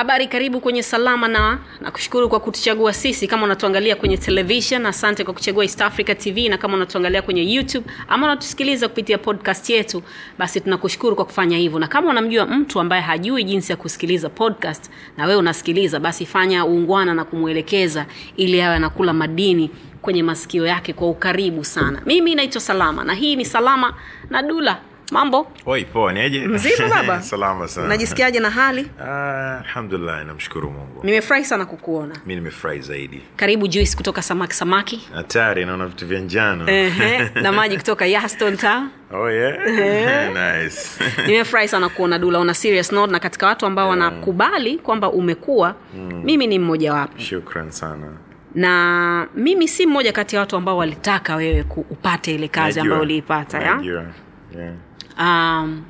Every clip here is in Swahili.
habari karibu kwenye salama na nakushukuru kwa kutuchagua sisi kama unatuangalia kwenye television. Asante kwa kuchagua east africa tv na kama unatuangalia kwenye youtube ama unatusikiliza kupitia podcast yetu basi tunakushukuru kwa kufanya hivyo. Na kama unamjua mtu ambaye hajui jinsi ya kusikiliza podcast na wewe unasikiliza basi fanya uungwana na kumwelekeza ili awe anakula madini kwenye masikio yake kwa ukaribu sana. Mimi naitwa salama na hii ni salama na dula mambo? Oi poa mzima baba. Salama sana. Najisikiaje na hali? Ah, alhamdulillah namshukuru mungu. Nimefurahi sana kukuona. Mi nimefurahi zaidi. Karibu juice kutoka samaki samaki. Hatari naona vitu vya njano. Na maji kutoka yaston town. Oh yeah? Nice. Nimefurahi sana kuona dula una serious note na katika watu ambao wanakubali kwamba umekuwa mimi ni mmojawapo shukran sana. Na mimi si mmoja kati ya watu ambao walitaka wewe upate ile kazi ambayo uliipata yeah. Um,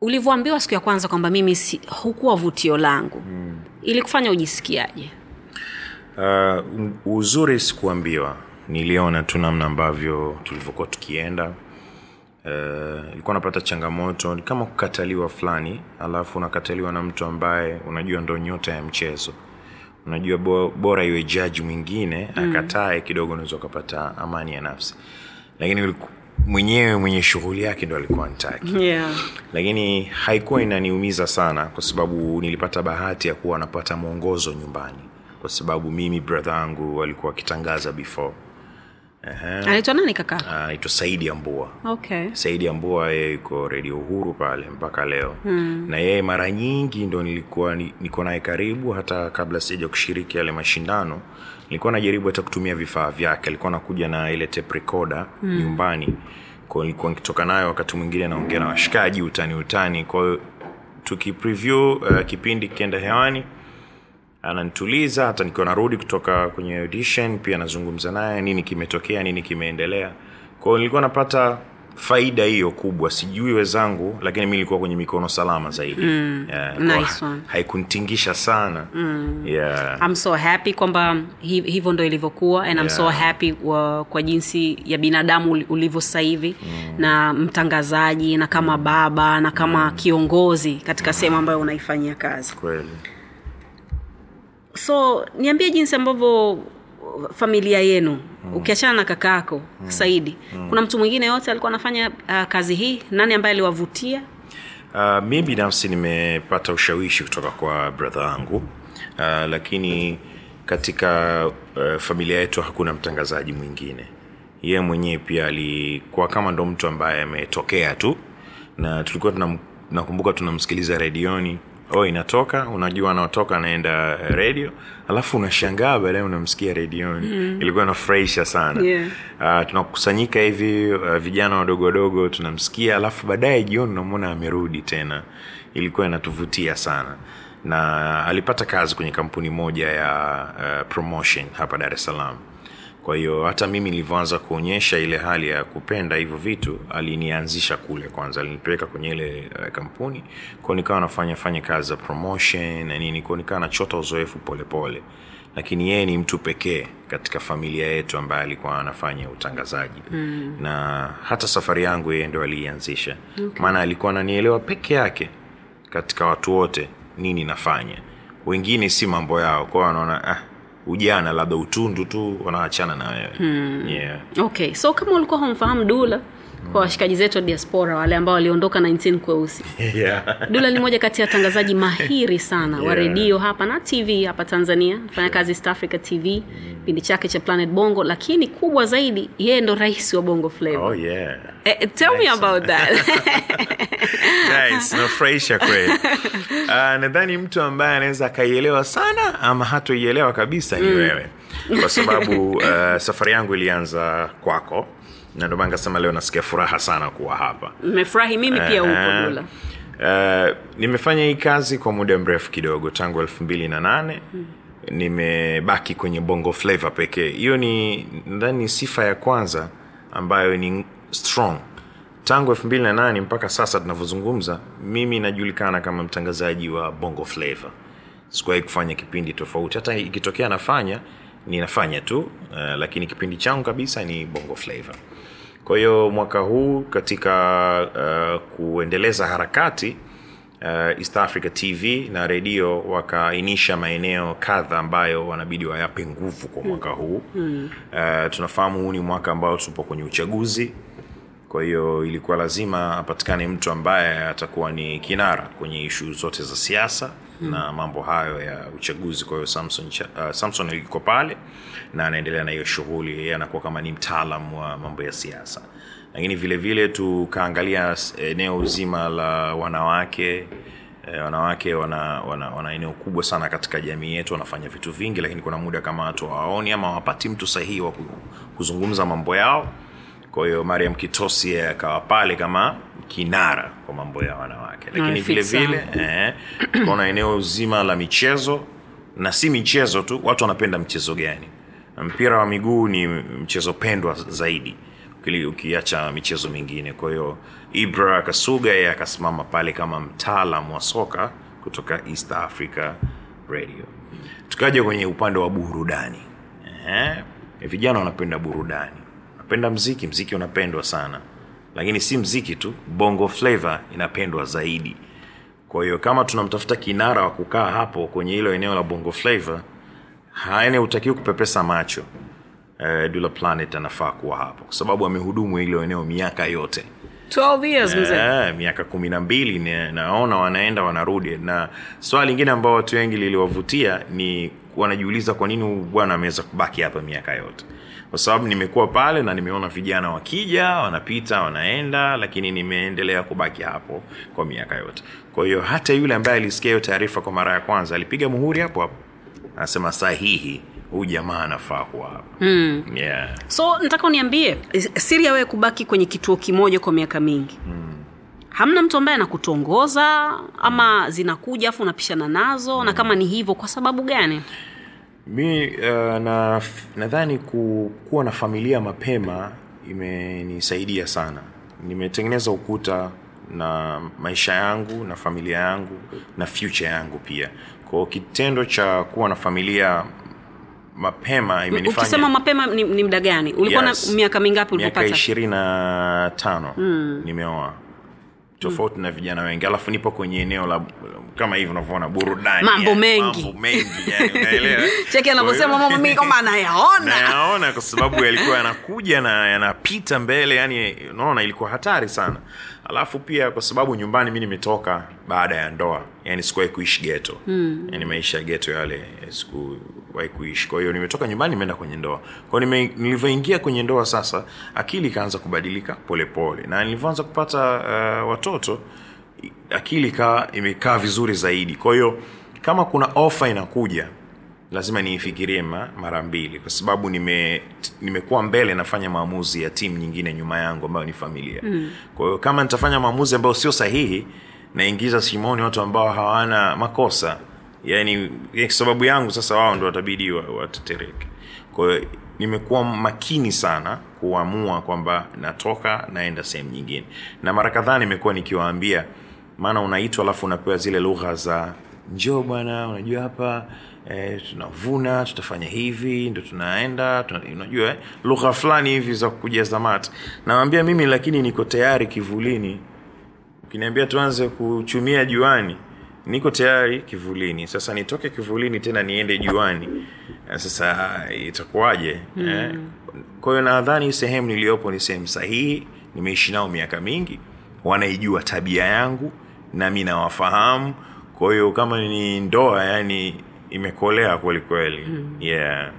ulivyoambiwa siku ya kwanza kwamba mimi si, hukuwa vutio langu. Mm. ili kufanya ujisikiaje? Uh, uzuri sikuambiwa. Niliona tu namna ambavyo tulivyokuwa tukienda. Uh, ilikuwa napata changamoto ni kama kukataliwa fulani alafu unakataliwa na mtu ambaye unajua ndo nyota ya mchezo. Unajua bo, bora iwe jaji mwingine mm. akatae kidogo unaweza ukapata amani ya nafsi. Lakini mwenyewe mwenye shughuli yake ndo alikuwa ntaki yeah. lakini haikuwa inaniumiza sana kwa sababu nilipata bahati ya kuwa napata mwongozo nyumbani. Kwa sababu mimi brother yangu alikuwa akitangaza before. Anaitwa nani kaka? Anaitwa saidi ambua. Okay. Saidi ambua yeye yuko redio uhuru pale mpaka leo. Hmm. na yeye mara nyingi ndo nilikuwa niko naye karibu hata kabla sija kushiriki yale mashindano nilikuwa najaribu hata kutumia vifaa vyake. Alikuwa nakuja na ile tape recorder mm. nyumbani. Kwao nilikuwa nikitoka nayo wakati mwingine naongea na washikaji utani utani. Kwa hiyo tukipreview uh, kipindi kikienda hewani ananituliza hata nikiwa narudi kutoka kwenye audition pia nazungumza naye nini kimetokea nini kimeendelea. Kwao nilikuwa napata faida hiyo kubwa. Sijui wezangu lakini mi ilikuwa kwenye mikono salama zaidi. Mm, yeah, nice haikuntingisha sana. Mm. yeah. I'm so happy kwamba hivyo ndo ilivyokuwa and I'm so happy wa, kwa jinsi ya binadamu ulivyo sasa hivi. Mm. na mtangazaji na kama baba na kama mm. kiongozi katika sehemu ambayo unaifanyia kazi. Kweli. So niambie jinsi ambavyo familia yenu mm. ukiachana na kaka yako mm. saidi mm. kuna mtu mwingine yote alikuwa anafanya uh, kazi hii nani ambaye aliwavutia Uh, mi binafsi nimepata ushawishi kutoka kwa brother yangu uh, lakini katika uh, familia yetu hakuna mtangazaji mwingine yeye mwenyewe pia alikuwa kama ndo mtu ambaye ametokea tu na tulikuwa tunam, nakumbuka tunamsikiliza redioni oh inatoka unajua anaotoka anaenda redio alafu unashangaa baadaye unamsikia redioni. Mm. ilikuwa inafurahisha sana. Yeah. uh, tunakusanyika hivi uh, vijana wadogo wadogo tunamsikia alafu baadaye jioni unamwona amerudi tena. Ilikuwa inatuvutia sana. Na alipata kazi kwenye kampuni moja ya uh, promotion hapa dar es salaam kwa hiyo hata mimi nilivyoanza kuonyesha ile hali ya kupenda hivyo vitu alinianzisha kule kwanza alinipeleka kwenye ile uh, kampuni. Kwao nikawa nafanya fanya kazi za promotion na nini kwao nikawa nachota uzoefu polepole lakini yeye ni mtu pekee katika familia yetu ambaye alikuwa anafanya utangazaji. Mm. na hata safari yangu yeye ndo aliianzisha. Okay. maana alikuwa ananielewa peke yake katika watu wote nini nafanya. Wengine si mambo yao kwao wanaona ah, ujana labda utundu tu wanaachana na wewe hmm. yeah. okay so kama ulikuwa humfahamu dula kwa washikaji zetu wa diaspora wale ambao waliondoka 19 kweusi. Yeah. dula ni moja kati ya watangazaji mahiri sana wa redio hapa na tv hapa tanzania fanya kazi east africa tv kipindi chake cha planet bongo lakini kubwa zaidi yeye ndo rais wa bongo flavor oh yeah. Eh, tell me about that. Nice. Nafurahisha kweli. Uh, nadhani mtu ambaye anaweza akaielewa sana ama hatoielewa kabisa ni wewe. Kwa sababu uh, safari yangu ilianza kwako na ndio maana nikasema leo nasikia furaha sana kuwa hapa. Mmefurahi mimi pia huko dula. Uh, nimefanya hii kazi kwa muda mrefu kidogo tangu elfu mbili na nane. Nimebaki kwenye bongo flavo pekee. Hiyo ni nadhani sifa ya kwanza ambayo ni strong. Tangu elfu mbili na nane mpaka sasa tunavyozungumza mimi najulikana kama mtangazaji wa bongo flavo sikuwahi kufanya kipindi tofauti. Hata ikitokea nafanya ninafanya tu. Uh, lakini kipindi changu kabisa ni bongo flavor kwa hiyo mwaka huu katika uh, kuendeleza harakati uh, east africa tv na redio wakaainisha maeneo kadha ambayo wanabidi wayape nguvu kwa mwaka huu. Mm. uh, tunafahamu huu ni mwaka ambao tupo kwenye uchaguzi. Kwa hiyo ilikuwa lazima apatikane mtu ambaye atakuwa ni kinara kwenye ishu zote za siasa hmm. na mambo hayo ya uchaguzi. Kwa hiyo samson, uh, samson yuko pale na anaendelea na hiyo shughuli yeye anakuwa kama ni mtaalam wa mambo ya siasa. Lakini vile vile tukaangalia eneo zima la wanawake E, wanawake wana, wana, wana eneo kubwa sana katika jamii yetu wanafanya vitu vingi lakini kuna muda kama watu hawaoni ama hawapati mtu sahihi wa kuzungumza mambo yao. Kwa hiyo mariam kitosi yeye akawa pale kama kinara kwa mambo ya wanawake. Lakini vile vile eh, kuna eneo zima la michezo na si michezo tu watu wanapenda mchezo gani mpira wa miguu ni mchezo pendwa zaidi ukiacha michezo mingine. Kwa hiyo ibra kasuga yeye akasimama pale kama mtaalam wa soka kutoka east africa radio. Tukaja kwenye upande wa burudani. Ehe, vijana wanapenda burudani. Napenda mziki mziki unapendwa sana. Lakini si mziki tu bongo flavor inapendwa zaidi. Kwa hiyo kama tunamtafuta kinara wa kukaa hapo kwenye hilo eneo la bongo flavor haene hutakiwi kupepesa macho. Eh, dula planet anafaa kuwa hapo. Kwa sababu amehudumu hilo eneo miaka yote. 12 years Eh, miaka kumi na mbili naona wanaenda wanarudi. Na swala lingine ambao watu wengi liliwavutia ni wanajiuliza kwa nini bwana ameweza kubaki hapa miaka yote. Kwa sababu nimekuwa pale na nimeona vijana wakija wanapita wanaenda lakini nimeendelea kubaki hapo kwa miaka yote. Kwa hiyo hata yule ambaye alisikia hiyo taarifa kwa mara ya kwanza alipiga muhuri hapo hapo anasema sahihi huyu jamaa anafaa kuwa hapa mm. yeah. so nataka uniambie siri ya wewe kubaki kwenye kituo kimoja kwa miaka mingi hmm. hamna mtu ambaye anakutongoza ama zinakuja afu unapishana nazo hmm. na kama ni hivyo kwa sababu gani mi uh, na nadhani ku, kuwa na familia mapema imenisaidia sana nimetengeneza ukuta na maisha yangu na familia yangu na future yangu pia kwao kitendo cha kuwa na familia mapema imenifanya ukisema mapema ni, ni mda gani? Ulikuwa Yes. na miaka mingapi miaka ulipopata? ishirini na tano nimeoa. Tofauti na vijana wengi. Alafu nipo kwenye eneo la kama hivi unavyoona burudani. Mambo yani, mengi. mambo mengi yani, unaelewa? Cheki anavyosema mama mimi kama anayaona. Nayaona kwa sababu yalikuwa yanakuja na yanapita mbele yani unaona ilikuwa hatari sana alafu pia kwa sababu nyumbani mi nimetoka baada ya ndoa yani sikuwahi kuishi geto mm. yani maisha ya geto yale sikuwahi kuishi. Kwa hiyo nimetoka nyumbani nimeenda kwenye ndoa. Kwao nilivyoingia kwenye ndoa sasa akili ikaanza kubadilika polepole na nilivyoanza kupata uh, watoto akili kaa imekaa vizuri zaidi. Kwa hiyo kama kuna ofa inakuja lazima niifikirie mara mbili kwa sababu nime nimekuwa mbele nafanya maamuzi ya timu nyingine nyuma yangu ambayo ni familia. Mm. kwa hiyo kama nitafanya maamuzi ambayo sio sahihi naingiza shimoni watu ambao hawana makosa. Yani kwa sababu yangu sasa wao ndo watabidi watetereke. Kwa hiyo nimekuwa makini sana kuamua kwamba natoka naenda sehemu nyingine. Na mara kadhaa nimekuwa nikiwaambia maana unaitwa alafu unapewa zile lugha za njoo bwana unajua hapa eh, tunavuna tutafanya hivi ndo tunaenda tuna, unajua eh, lugha fulani hivi za kujaza mate nawambia mimi lakini niko tayari kivulini. Ukiniambia tuanze kuchumia juani niko tayari kivulini. Sasa nitoke kivulini tena niende juani. Eh, sasa itakuwaje? Mm. eh? kwa hiyo nadhani sehemu niliyopo ni sehemu sahihi nimeishi nao miaka mingi wanaijua tabia yangu nami nawafahamu. Kwa hiyo kama ni ndoa yani imekolea kwelikweli mm. yeah.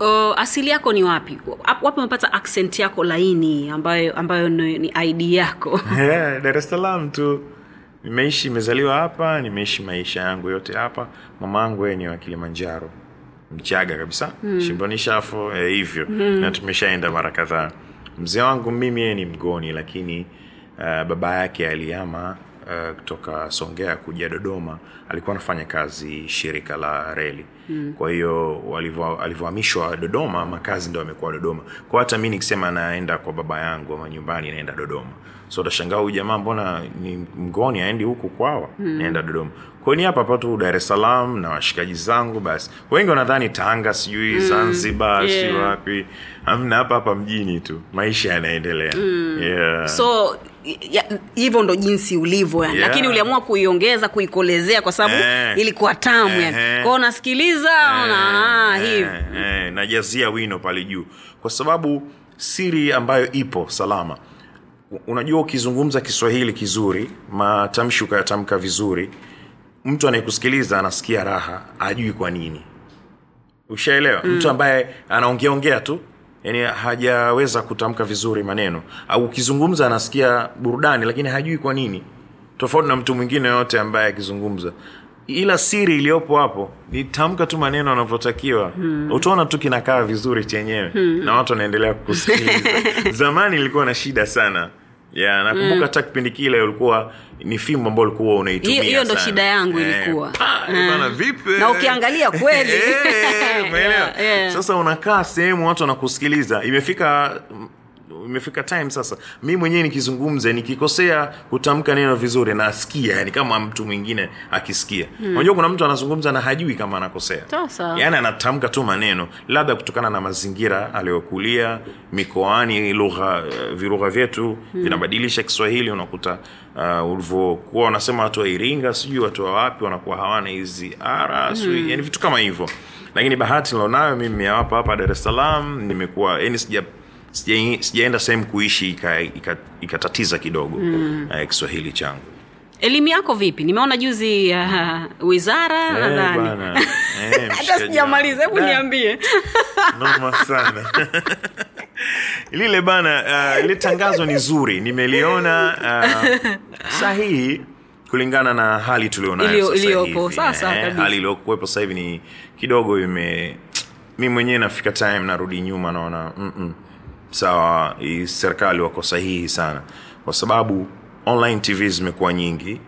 O, asili yako ni wapi? Wapi umepata accent yako laini ambayo ambayo ni, ni id yako? Yeah, dar es salaam tu. Nimeishi imezaliwa hapa nimeishi maisha yangu yote hapa. Mama yangu yeye ni wa kilimanjaro. Mchaga kabisa. Mm. shimbonishafo eh, hivyo. Mm. na tumeshaenda mara kadhaa. Mzee wangu mimi yeye ni mgoni lakini uh, baba yake aliama uh, kutoka songea kuja dodoma alikuwa anafanya kazi shirika la reli mm. kwa hiyo alivyohamishwa dodoma makazi ndo amekuwa dodoma kwa hata mi nikisema naenda kwa baba yangu ama nyumbani naenda dodoma so utashangaa huyu jamaa mbona ni mgoni aendi huku kwawa mm. naenda dodoma kwa ni hapa hapa tu dar es salaam na washikaji zangu basi wengi wanadhani tanga sijui mm. zanzibar Yeah. sijui wapi amna hapa hapa mjini tu maisha yanaendelea mm. yeah. so ya- hivyo ndo jinsi ulivyo yani Yeah. lakini uliamua kuiongeza kuikolezea kwa sababu Eh. ilikuwa tamu yani Ehe. kwao unasikiliza eh. ah, Eh, hivi eh, najazia wino pale juu kwa sababu siri ambayo ipo salama unajua ukizungumza kiswahili kizuri matamshi ukayatamka vizuri mtu anayekusikiliza anasikia raha ajui kwa nini. Ushaelewa? Mm. mtu ambaye anaongeaongea tu yani hajaweza kutamka vizuri maneno. Au ukizungumza anasikia burudani lakini hajui kwa nini. Tofauti na mtu mwingine yoyote ambaye akizungumza. Ila siri iliyopo hapo ni tamka tu maneno anavyotakiwa hmm. utaona tu kinakaa vizuri chenyewe. Hmm. na watu wanaendelea kukusikiliza. Zamani ilikuwa na shida sana ya nakumbuka hata kipindi kile ulikuwa ni fimu ambao ulikuwa unaitumia Hiyo- ndo shida yangu Eh, ilikuwa. Eh. bana, vipi Na ukiangalia kweli. Eh. Yeah, yeah. sasa unakaa sehemu watu wanakusikiliza imefika imefika time sasa. Mi mwenyewe nikizungumza nikikosea kutamka neno vizuri nasikia yani kama mtu mwingine akisikia. Unajua kuna mtu anazungumza na hajui kama anakosea. Yaani anatamka tu maneno labda kutokana na mazingira aliyokulia mikoani lugha virugha vyetu hmm. vinabadilisha kiswahili unakuta uh, ulivyokuwa wanasema watu wa iringa sijui watu wa wapi wanakuwa hawana hizi ara sijui yani vitu kama hivyo. Lakini bahati nilionayo mimi hapa hapa dar es salaam nimekuwa yani sija- sijaenda sehemu kuishi ikatatiza ika, ika kidogo mm. uh, kiswahili changu. Elimu yako vipi? Nimeona juzi uh, wizara Eh, nadhani. Eh, hata sijamaliza hebu niambie. Noma sana. Lile bana uh, ile tangazo ni zuri. Nimeliona uh, sahihi kulingana na hali tulionayoiliyopo sasa Eh, hali iliyokuwepo sasa hivi ni kidogo ime mi mwenyewe nafika time narudi nyuma naona mm-mm, sawa hii serikali wako sahihi sana. Kwa sababu online tv zimekuwa nyingi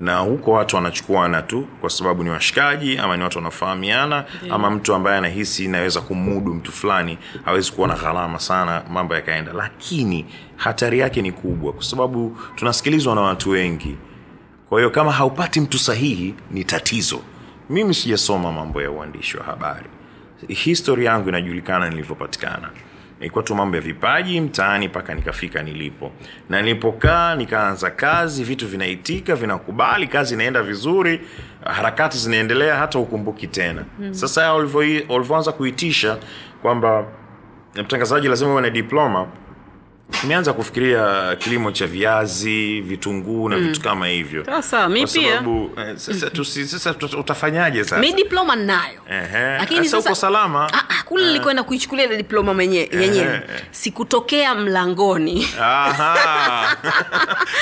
na huko watu wanachukuana tu kwa sababu ni washikaji ama ni watu wanafahamiana yeah. ama mtu ambaye anahisi naweza kumudu mtu fulani awezi kuwa na gharama sana mambo yakaenda. Lakini hatari yake ni kubwa kwa sababu tunasikilizwa na watu wengi. Kwa hiyo kama haupati mtu sahihi ni tatizo. Mimi sijasoma mambo ya uandishi wa habari. Histori yangu inajulikana nilivyopatikana ilikuwa tu mambo ya vipaji mtaani mpaka nikafika nilipo na nilipokaa nikaanza kazi vitu vinaitika vinakubali kazi inaenda vizuri harakati zinaendelea hata ukumbuki tena mm. sasa ulivyoanza kuitisha kwamba mtangazaji lazima uwe na diploma nimeanza kufikiria kilimo cha viazi vitunguu na vitu kama hivyo. Sasa, mi pia. eh, sasa, tusi, sasa utafanyaje sasa? Mi diploma nnayo Ehe. lakini Sasa uko salama? Ah, ah, kule nilikwenda kuichukulia ile diploma yenyewe. Eh. sikutokea mlangoni.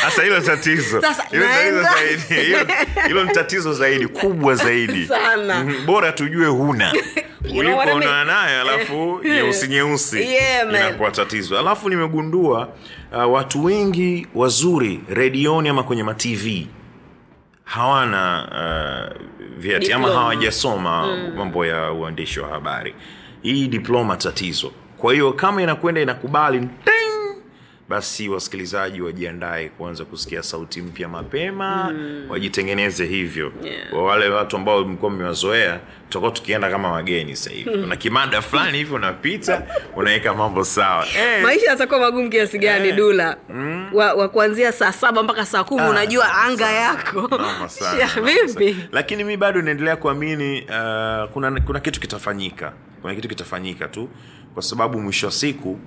Sasa hilo tatizo. Hilo ni tatizo zaidi. Kubwa zaidi. Sana. Mhm, bora tujue huna know what I ulipo mean? unaona nayo alafu nyeusi nyeusi Yeah, inakuwa tatizo. Alafu nimegundua uh, watu wengi wazuri redioni ama kwenye matv hawana uh, vyeti ama hawajasoma mambo ya uandishi wa habari. Hii diploma tatizo. Kwa hiyo kama inakwenda inakubali ting, basi wasikilizaji wajiandae kuanza kusikia sauti mpya mapema mm. wajitengeneze hivyo. Yeah. wale watu ambao mlikuwa mmewazoea tutakuwa tukienda kama wageni sasa hivi. Kuna kimada fulani hivi unapita unaweka mambo sawa. Eh, maisha yatakuwa magumu kiasi gani Eh. dula? Wa, wa kuanzia saa saba mpaka saa kumi Ah, unajua anga sana, yako vipi? Lakini mi bado naendelea kuamini uh, kuna, kuna kitu kitafanyika. Kuna kitu kitafanyika tu kwa sababu mwisho wa siku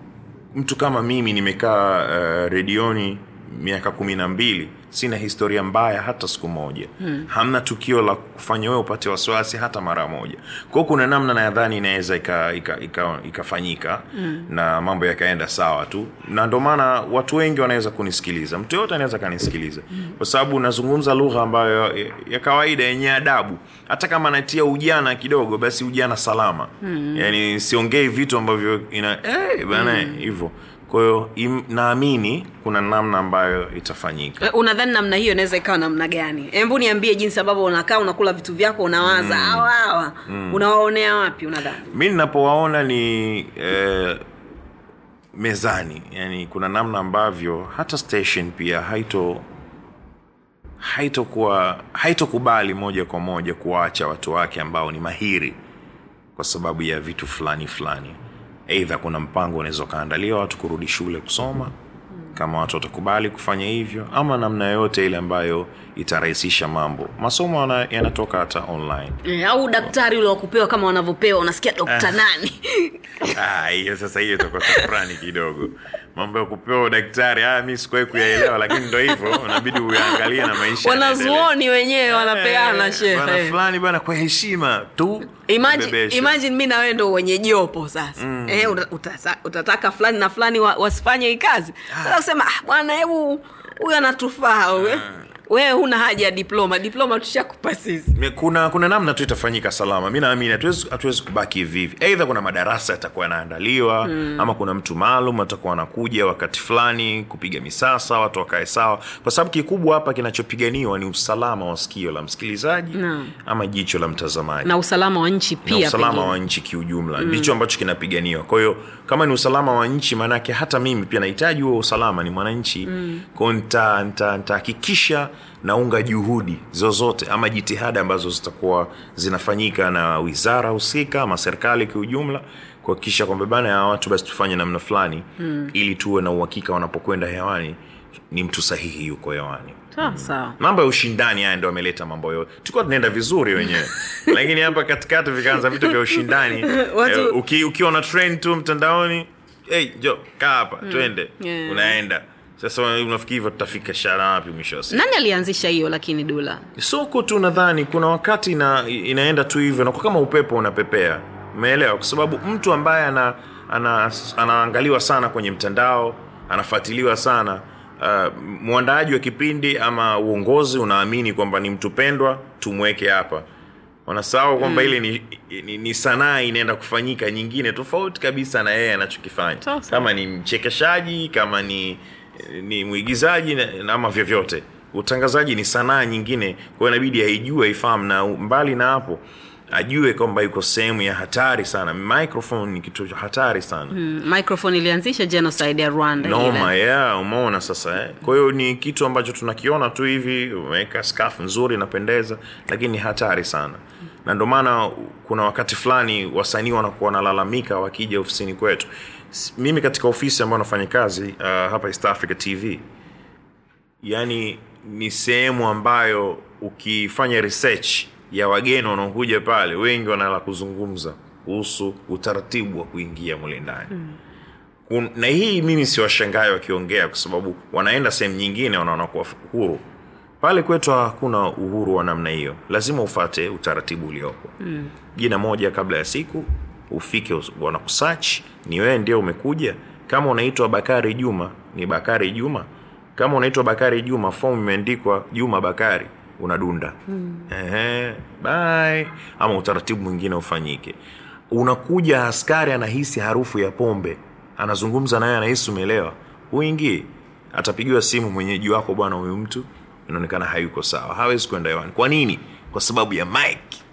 mtu kama mimi nimekaa uh, redioni miaka kumi na mbili sina historia mbaya hata siku moja. Hmm. hamna tukio la kufanya wewe upate wasiwasi hata mara moja. Kwao kuna namna nadhani inaweza ikafanyika ika, ika, ika hmm. na mambo yakaenda sawa tu. Na ndio maana watu wengi wanaweza kunisikiliza. Mtu yoyote anaweza kanisikiliza. Hmm. kwa sababu nazungumza lugha ambayo ya, ya kawaida yenye adabu. Hata kama natia ujana kidogo basi ujana salama. Hmm. yani siongei vitu ambavyo ina hey, bana hivyo. hmm kwa hiyo naamini kuna namna ambayo itafanyika. Eh, unadhani namna hiyo inaweza ikawa namna gani? Hebu niambie jinsi ambavyo unakaa unakula vitu vyako unawaza. Mm. awa awa. Mm. unawaonea wapi unadhani? Mi ninapowaona ni eh, mezani. Yani kuna namna ambavyo hata station pia haito haitokuwa haitokubali moja kwa moja kuwaacha watu wake ambao ni mahiri kwa sababu ya vitu fulani fulani eidha kuna mpango unaweza ukaandalia watu kurudi shule kusoma. Kama watu watakubali kufanya hivyo ama namna yoyote ile ambayo itarahisisha mambo. Masomo yanatoka hata online. E, au daktari ule wakupewa kama wanavyopewa unasikia dokta nani? Ah, hiyo sasa hiyo itakuwa tafurani kidogo. Mambo ya kupewa udaktari ah, mi sikuwahi kuyaelewa lakini ndo hivyo unabidi uyaangalie na maisha wanazuoni wenyewe wanapeana Eh, bwana shehe fulani bana kwa heshima tu Imagine, imagine mi nawe ndo wenye jopo sasa. Mm. eh, uta- utata- utataka fulani na fulani wa, wasifanye hii kazi. Sasa kusema ah, bwana hebu huyu anatufaa huyu wewe huna haja ya diploma. Diploma tushakupa sisi. Kuna kuna namna tu itafanyika salama. Mi naamini hatuwezi kubaki hivi hivi. Eidha kuna madarasa yatakuwa yanaandaliwa mm. ama kuna mtu maalum atakuwa anakuja wakati fulani kupiga misasa watu wakae sawa. Kwa sababu kikubwa hapa kinachopiganiwa ni usalama wa sikio la msikilizaji Naam. ama jicho la mtazamaji. Na usalama wa nchi na pia usalama pengine. wa nchi kiujumla. Ndicho ambacho kinapiganiwa. Kwa hiyo kama ni usalama wa nchi maanake hata mimi pia nahitaji huo usalama ni mwananchi mm. kwao nita- nita- nitahakikisha naunga juhudi zozote ama jitihada ambazo zitakuwa zinafanyika na wizara husika ama serikali kiujumla kuhakikisha kwamba bana ya watu basi tufanye namna fulani mm. ili tuwe na uhakika wanapokwenda hewani ni mtu sahihi yuko hewani sawa mambo ya ushindani haya ndo ameleta mambo yote tulikuwa tunaenda vizuri wenyewe. Lakini hapa katikati vikaanza vitu vya ushindani. Watu- eh, uki, ukiwa na trend tu mtandaoni hey, jo kaa hapa twende. Yeah. unaenda. Sasa unafikiri hivyo tutafika shara wapi mwisho wa siku? Nani alianzisha hiyo lakini dula? Soko tu nadhani kuna wakati ina, inaenda tu hivyo nakuwa kama upepo unapepea. Umeelewa? Kwa sababu mtu ambaye ana, ana, anaangaliwa sana kwenye mtandao anafuatiliwa sana uh, mwandaaji wa kipindi ama uongozi unaamini kwamba ni mtu pendwa tumweke hapa. Wanasahau kwamba mm. ile ni, ni, ni sanaa inaenda kufanyika nyingine tofauti kabisa na yeye anachokifanya. Kama ni mchekeshaji kama ni ni mwigizaji ama vyovyote. Utangazaji ni sanaa nyingine kwa hiyo inabidi aijue aifahamu. Na mbali na hapo ajue kwamba yuko sehemu ya hatari sana. Microphone ni kitu cha hatari sana. Mm, microphone ilianzisha genocide ya rwanda noma yeah, umeona sasa eh? kwa hiyo ni kitu ambacho tunakiona tu hivi umeweka skaf nzuri inapendeza lakini ni hatari sana. Na ndio maana kuna wakati fulani wasanii wanakuwa wanalalamika wakija ofisini kwetu. Mimi katika ofisi ambayo nafanya kazi uh, hapa east africa tv yani ni sehemu ambayo ukifanya research ya wageni wanaokuja pale wengi wanala kuzungumza kuhusu utaratibu wa kuingia mule ndani. Mm. Kun- na hii mimi siwashangae wakiongea kwa sababu wanaenda sehemu nyingine wanaona kuwa huru pale kwetu hakuna uhuru wa namna hiyo. Lazima ufate utaratibu uliopo. Mm. jina moja kabla ya siku ufike wanakusach ni wewe ndio umekuja. Kama unaitwa bakari juma ni bakari juma. Kama unaitwa bakari juma fomu imeandikwa juma bakari unadunda. Mm. Ehe, bye. Ama utaratibu mwingine ufanyike. Unakuja askari anahisi harufu ya pombe. Anazungumza naye anahisi umeelewa. Uingii. Atapigiwa simu mwenyeji wako bwana huyu mtu. Inaonekana hayuko sawa. Hawezi kwenda hewani. Kwa nini? Kwa sababu ya mike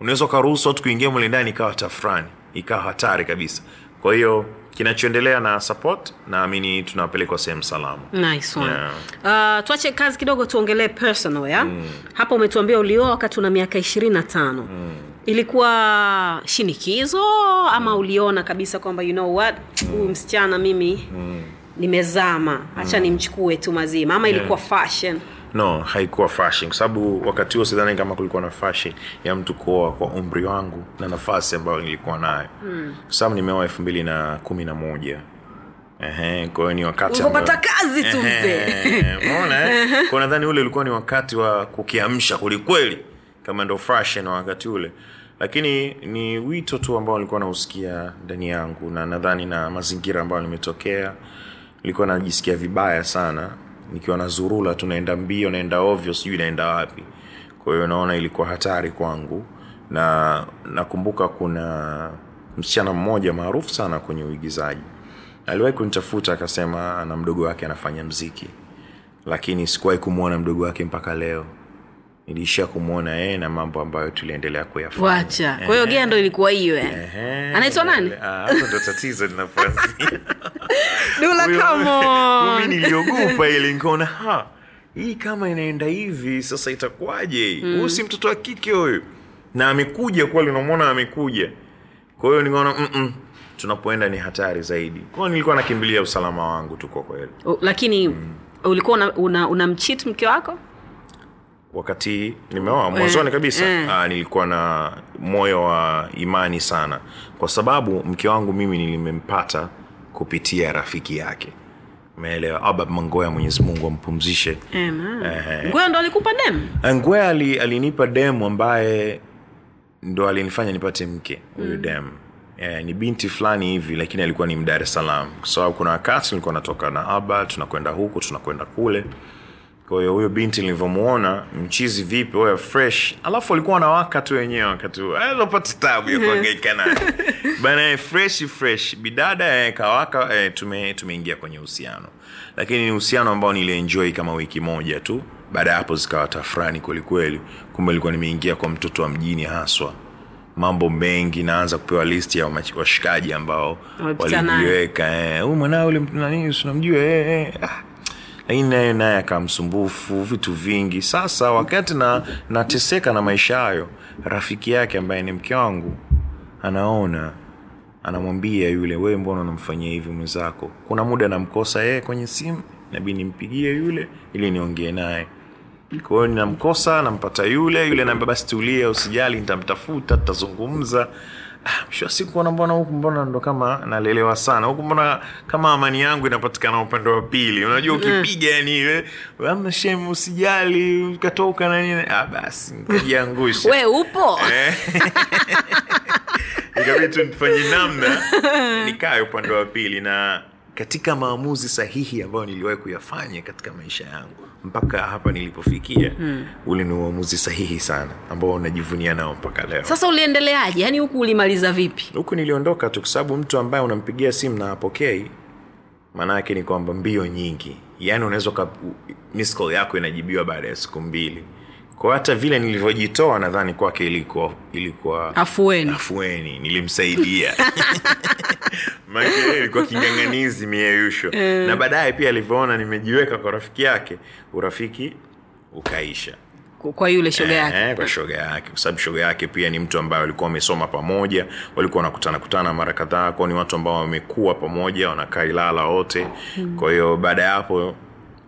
unaweza ukaruhusu watu kuingia mle ndani ikawa tafrani. Ikawa hatari kabisa. Kwa hiyo kinachoendelea na support naamini tunapelekwa sehemu salama. Nice one. Yeah. Uh, tuache kazi kidogo tuongelee personal ya mm. hapa umetuambia ulioa wakati una miaka ishirini na tano. Mm. ilikuwa shinikizo ama uliona kabisa kwamba you know what? Huyu msichana mimi mm. nimezama. Hacha nimchukue tu mazima. Ama ilikuwa fashion no haikuwa fashion kwa sababu wakati huo sidhani kama kulikuwa na fashion ya mtu kuoa kwa umri wangu na nafasi ambayo nilikuwa nayo mm. kwa sababu nimeoa elfu mbili na kumi na moja kwahiyo kwa hiyo ni wakati Ulipopata kazi tu mzee. Ehe, umeona eh? kwa nadhani ule ulikuwa ni wakati wa kukiamsha kwelikweli kama ndo fashion wa wakati ule lakini ni wito tu ambao nilikuwa nausikia ndani yangu na nadhani na mazingira ambayo nimetokea nilikuwa najisikia vibaya sana nikiwa na zurula tunaenda mbio naenda ovyo sijui naenda wapi. Kwa hiyo naona ilikuwa hatari kwangu. Na nakumbuka kuna msichana mmoja maarufu sana kwenye uigizaji. Aliwahi kunitafuta akasema na mdogo wake anafanya mziki. Lakini sikuwahi kumwona mdogo wake mpaka leo niliishia kumwona yeye na mambo ambayo tuliendelea kuyafanya. Kwa hiyo gea ndo ilikuwa hiyo eh? Anaitwa nani? Ah, hapo ndo tatizo linapoanzia. Dula niliogopa ili nikaona ha hii kama inaenda hivi sasa itakuwaje? Huyu si mtoto wa kike huyu. Na amekuja kweli unamwona amekuja. Kwa hiyo nikaona mm tunapoenda ni hatari zaidi. Kwao nilikuwa nakimbilia usalama wangu tu kwa kweli. Lakini lakini ulikuwa una, una, una mchit mke wako wakati nimeoa mwanzoni kabisa mm. Aa, nilikuwa na moyo wa imani sana. Kwa sababu mke wangu mimi nilimempata kupitia rafiki yake. Meelewa aba mangoya mwenyezimungu ampumzishe. Ngwea ndo alikupa dem? Ngwea ali, alinipa demu ambaye ndo alinifanya nipate mke huyu mm. dem. Eh, ni binti fulani hivi lakini alikuwa ni mdar es salaam kwa sababu kuna wakati nilikuwa natoka na aba tunakwenda huku tunakwenda kule kwa hiyo huyo binti nilivyomuona mchizi vipi oya fresh. Alafu alikuwa anawaka tu wenyewe wakati huo. Alopata tabu ya kuangaika naye bana eh, fresh fresh. Bidada eh, kawaka eh, tume tumeingia kwenye uhusiano. Lakini ni uhusiano ambao nilienjoi kama wiki moja tu. Baada ya hapo zikawa tafrani kwelikweli kumbe ilikuwa nimeingia kwa mtoto wa mjini haswa. Mambo mengi naanza kupewa listi ya washikaji ambao walijiweka naye. eh, mwanao ule nani sinamjua eh, eh. Ah, naye naye akamsumbufu vitu vingi. Sasa wakati na nateseka na maisha hayo rafiki yake ambaye ni mke wangu anaona anamwambia yule wewe mbona unamfanyia hivi mwenzako? Kuna muda namkosa yeye kwenye simu nabii nimpigie yule ili niongee naye. Kwa hiyo ninamkosa nampata yule yule naambia basi tulia usijali nitamtafuta tutazungumza mwisho wa siku ona mbona huku mbona ndo kama nalelewa sana. Huku mbona kama amani yangu inapatikana upande wa pili. Unajua ukipiga yani amna shem usijali ukatoka na nini. Ah, basi nikajiangusha. We upo? Eh. ikabidi tu nifanye namna nikae upande wa pili. Na katika maamuzi sahihi ambayo niliwahi kuyafanya katika maisha yangu mpaka hapa nilipofikia hmm. ule ni uamuzi sahihi sana ambao unajivunia nao mpaka leo. Sasa uliendeleaje? Yaani huku ulimaliza vipi? Huku niliondoka tu kwa sababu mtu ambaye unampigia simu na apokei maana yake ni kwamba mbio nyingi. Yaani unaweza yako inajibiwa baada ya siku mbili kwa hata vile nilivyojitoa nadhani kwake ilikuwa ilikuwa afueni. afueni nilimsaidia. Ilikuwa king'ang'anizi mieyusho. Na baadaye pia alivyoona nimejiweka kwa rafiki yake urafiki ukaisha. Kwa yule shoga yake. Eh, kwa shoga yake. Kwa sababu shoga yake pia ni mtu ambaye walikuwa wamesoma pamoja walikuwa wanakutana kutana mara kadhaa kwao ni watu ambao wamekuwa pamoja wanakaa ilala wote. Kwa hiyo baada ya hapo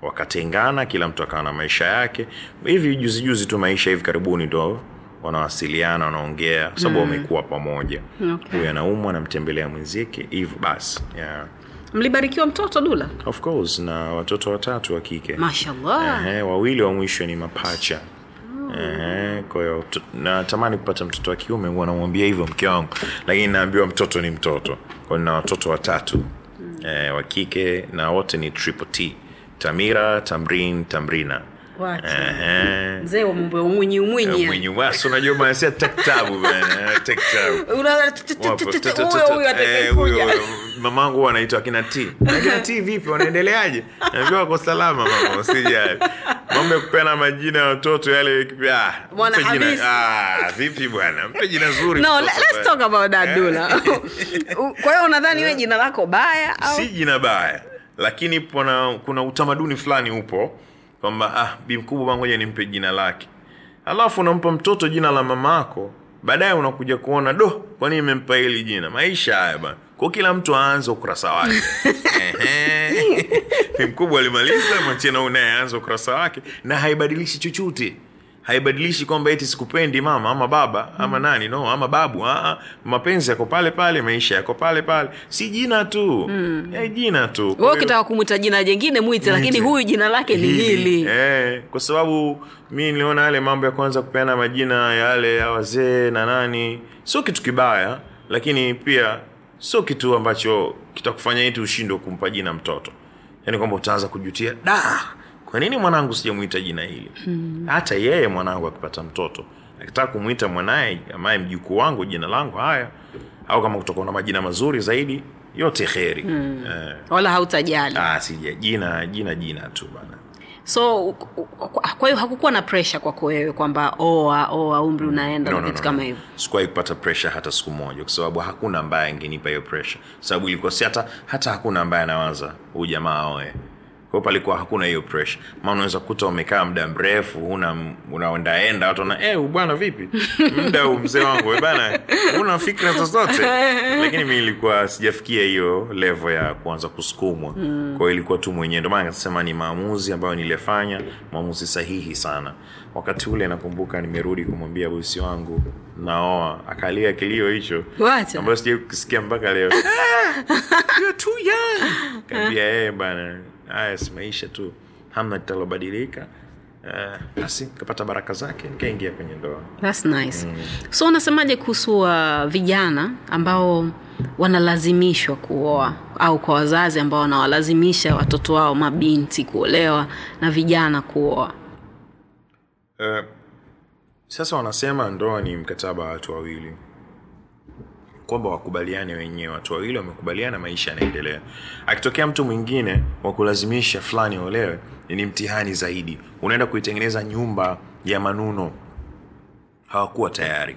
wakatengana kila mtu akawa na maisha yake. Hivi juzi juzi tu maisha hivi karibuni ndo wanawasiliana wanaongea kwa sababu wamekuwa pamoja. Okay. huyu anaumwa anamtembelea mwenzike hivyo basi yeah. mlibarikiwa mtoto dula? Of course na watoto watatu wa kike. Mashallah. Ehe, wawili wa mwisho ni mapacha. Ehe, kwa hiyo tu- natamani kupata mtoto wa kiume huwa namwambia hivyo mke wangu lakini naambiwa mtoto ni mtoto. Kwao nina watoto watatu. Eh, wa kike na wote ni triple t tamira tamrin tamrina. Mzee wa mambo ya umwinyi umwinyi unajua. Eh, atakayekuja huyo. mamangu huwa anaitwa akina t. Akina t vipi? Wanaendeleaje? Naambiwa wako salama mama. Usijali. Mambo ya kupeana majina ya watoto yale ah, ah, vipi bwana? Mpe jina zuri no let's talk about that dula. Kwa hiyo unadhani we jina lako baya au? Si jina baya lakini kuna, kuna utamaduni fulani upo kwamba ah, bi mkubwa bwana ngoja nimpe jina lake. Alafu unampa mtoto jina la mama yako baadaye unakuja kuona do kwani imempa hili jina? Maisha haya bana kwa kila mtu aanze ukurasa wake. Bi mkubwa alimaliza machena unaye aanze ukurasa wake na haibadilishi chochote haibadilishi kwamba eti sikupendi mama ama baba ama nani no ama babu. Aa, mapenzi yako pale pale maisha yako pale pale. Si jina tu. Mm. eh, jina tu. Wewe ukitaka kumwita jina jengine mwite lakini huyu jina lake ni hili. Eh, kwa sababu mi niliona yale mambo ya kwanza kupeana majina yale ya wazee na nani sio kitu kibaya lakini pia sio kitu ambacho kitakufanya eti ushindwe kumpa jina mtoto. Yaani kwamba utaanza kujutia da kwa nini mwanangu sijamwita jina hili? Mm. hata yeye mwanangu akipata mtoto akitaka kumwita mwanaye amaye mjukuu wangu jina langu haya. Au kama kutoka na majina mazuri zaidi yote kheri mm. eh, wala hautajali. Ah, sija. Jina jina jina tu bana. So kwa hiyo hakukuwa na presha kwako wewe kwamba oa oa umri unaenda No, no, vitu no, kama no. hivyo. Sikuwahi kupata presha hata siku moja kwa sababu hakuna ambaye angenipa hiyo pressure. Sababu ilikuwa si hata hata hakuna ambaye anawaza huu jamaa aoe kwa hiyo palikuwa hakuna hiyo pressure. Maana unaweza kukuta umekaa muda mrefu una unaendaenda watu na eh bwana vipi? Muda huu mzee wangu bana una fikra zozote. Lakini mi ilikuwa sijafikia hiyo levo ya kuanza kusukumwa. Mm. kwao ilikuwa tu mwenyewe. Ndio maana nasema ni maamuzi ambayo nilifanya maamuzi sahihi sana. Wakati ule nakumbuka nimerudi kumwambia bosi wangu naoa. Akalia kilio hicho. Ambayo sijai kusikia mpaka leo. Kaambia bana haya si maisha tu. Hamna litalobadilika basi basi kapata baraka zake nikaingia kwenye ndoa. That's nice. so unasemaje kuhusu uh, vijana ambao wanalazimishwa kuoa au kwa wazazi ambao wanawalazimisha watoto wao mabinti kuolewa na vijana kuoa? Uh, sasa wanasema ndoa ni mkataba wa watu wawili kwamba wakubaliane wenyewe. Watu wawili wamekubaliana maisha yanaendelea. Akitokea mtu mwingine wa kulazimisha fulani olewe ni mtihani zaidi. Unaenda kuitengeneza nyumba ya manuno. Hawakuwa tayari.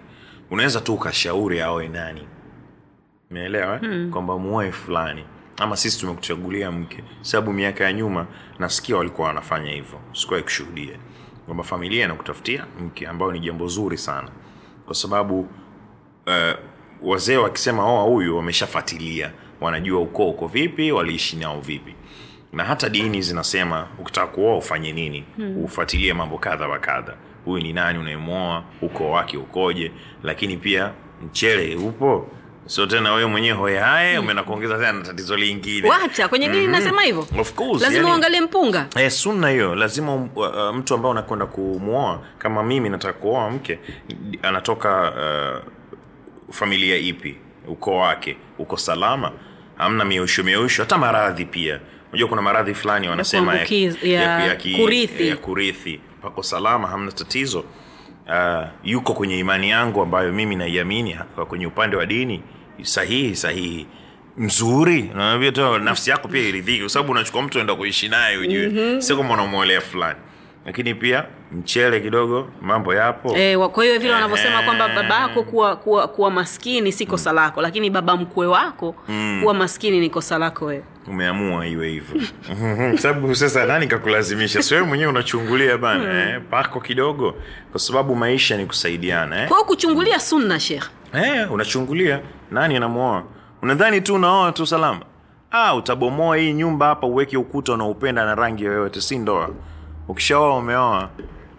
Unaweza tu ukashauri awe nani. Umeelewa hmm. kwamba muoe fulani. Ama sisi tumekuchagulia mke. Sababu miaka ya nyuma nasikia walikuwa wanafanya hivyo. Sikuwahi kushuhudia. Kwamba familia inakutafutia mke ambayo ni jambo zuri sana. Kwa sababu uh, wazee wakisema oa huyu wameshafatilia wanajua ukoo uko vipi waliishi nao vipi. Na hata dini zinasema ukitaka kuoa ufanye nini? Hmm. ufuatilie mambo kadha wa kadha. Huyu ni nani unayemwoa ukoo wake ukoje? Lakini pia mchele upo? Sio tena wewe mwenyewe hoyahaye umeenda kuongeza tena na tatizo lingine. Wacha kwenye dini nasema hivyo. Of course, lazima yani- uangalie mpunga. Eh, sunna hiyo. Lazima um, uh, uh, mtu ambaye unakwenda kumwoa kama mimi nataka kuoa mke anatoka uh, familia ipi? Ukoo wake? Uko salama? Hamna miusho miusho hata maradhi pia. Unajua kuna maradhi fulani wanasema ya, ya, ya kurithi. ya kurithi. Pako salama hamna tatizo. Uh, yuko kwenye imani yangu ambayo mimi naiamini kwenye upande wa dini. Sahihi sahihi. Mzuri. Naambia tu nafsi yako pia iridhiki. Kwa sababu unachukua mtu enda kuishi naye ujue. Mm-hmm. sio kama unamwolea fulani lakini pia mchele kidogo mambo yapo. E, kwa hiyo vile wanavyosema kwamba baba yako kuwa, kuwa, kuwa maskini si kosa lako lakini baba mkwe wako kuwa maskini ni kosa lako wewe. Umeamua iwe hivyo. Sababu sasa nani kakulazimisha? Si wewe mwenyewe unachungulia bana eh, pako kidogo kwa sababu maisha ni kusaidiana eh? kwao kuchungulia sunna shekh Eh, unachungulia. Nani anamwoa unadhani tu unaoa tu salama? Ah, utabomoa hii nyumba hapa uweke ukuta unaupenda na rangi yoyote si ndoa ukishaoa umeoa?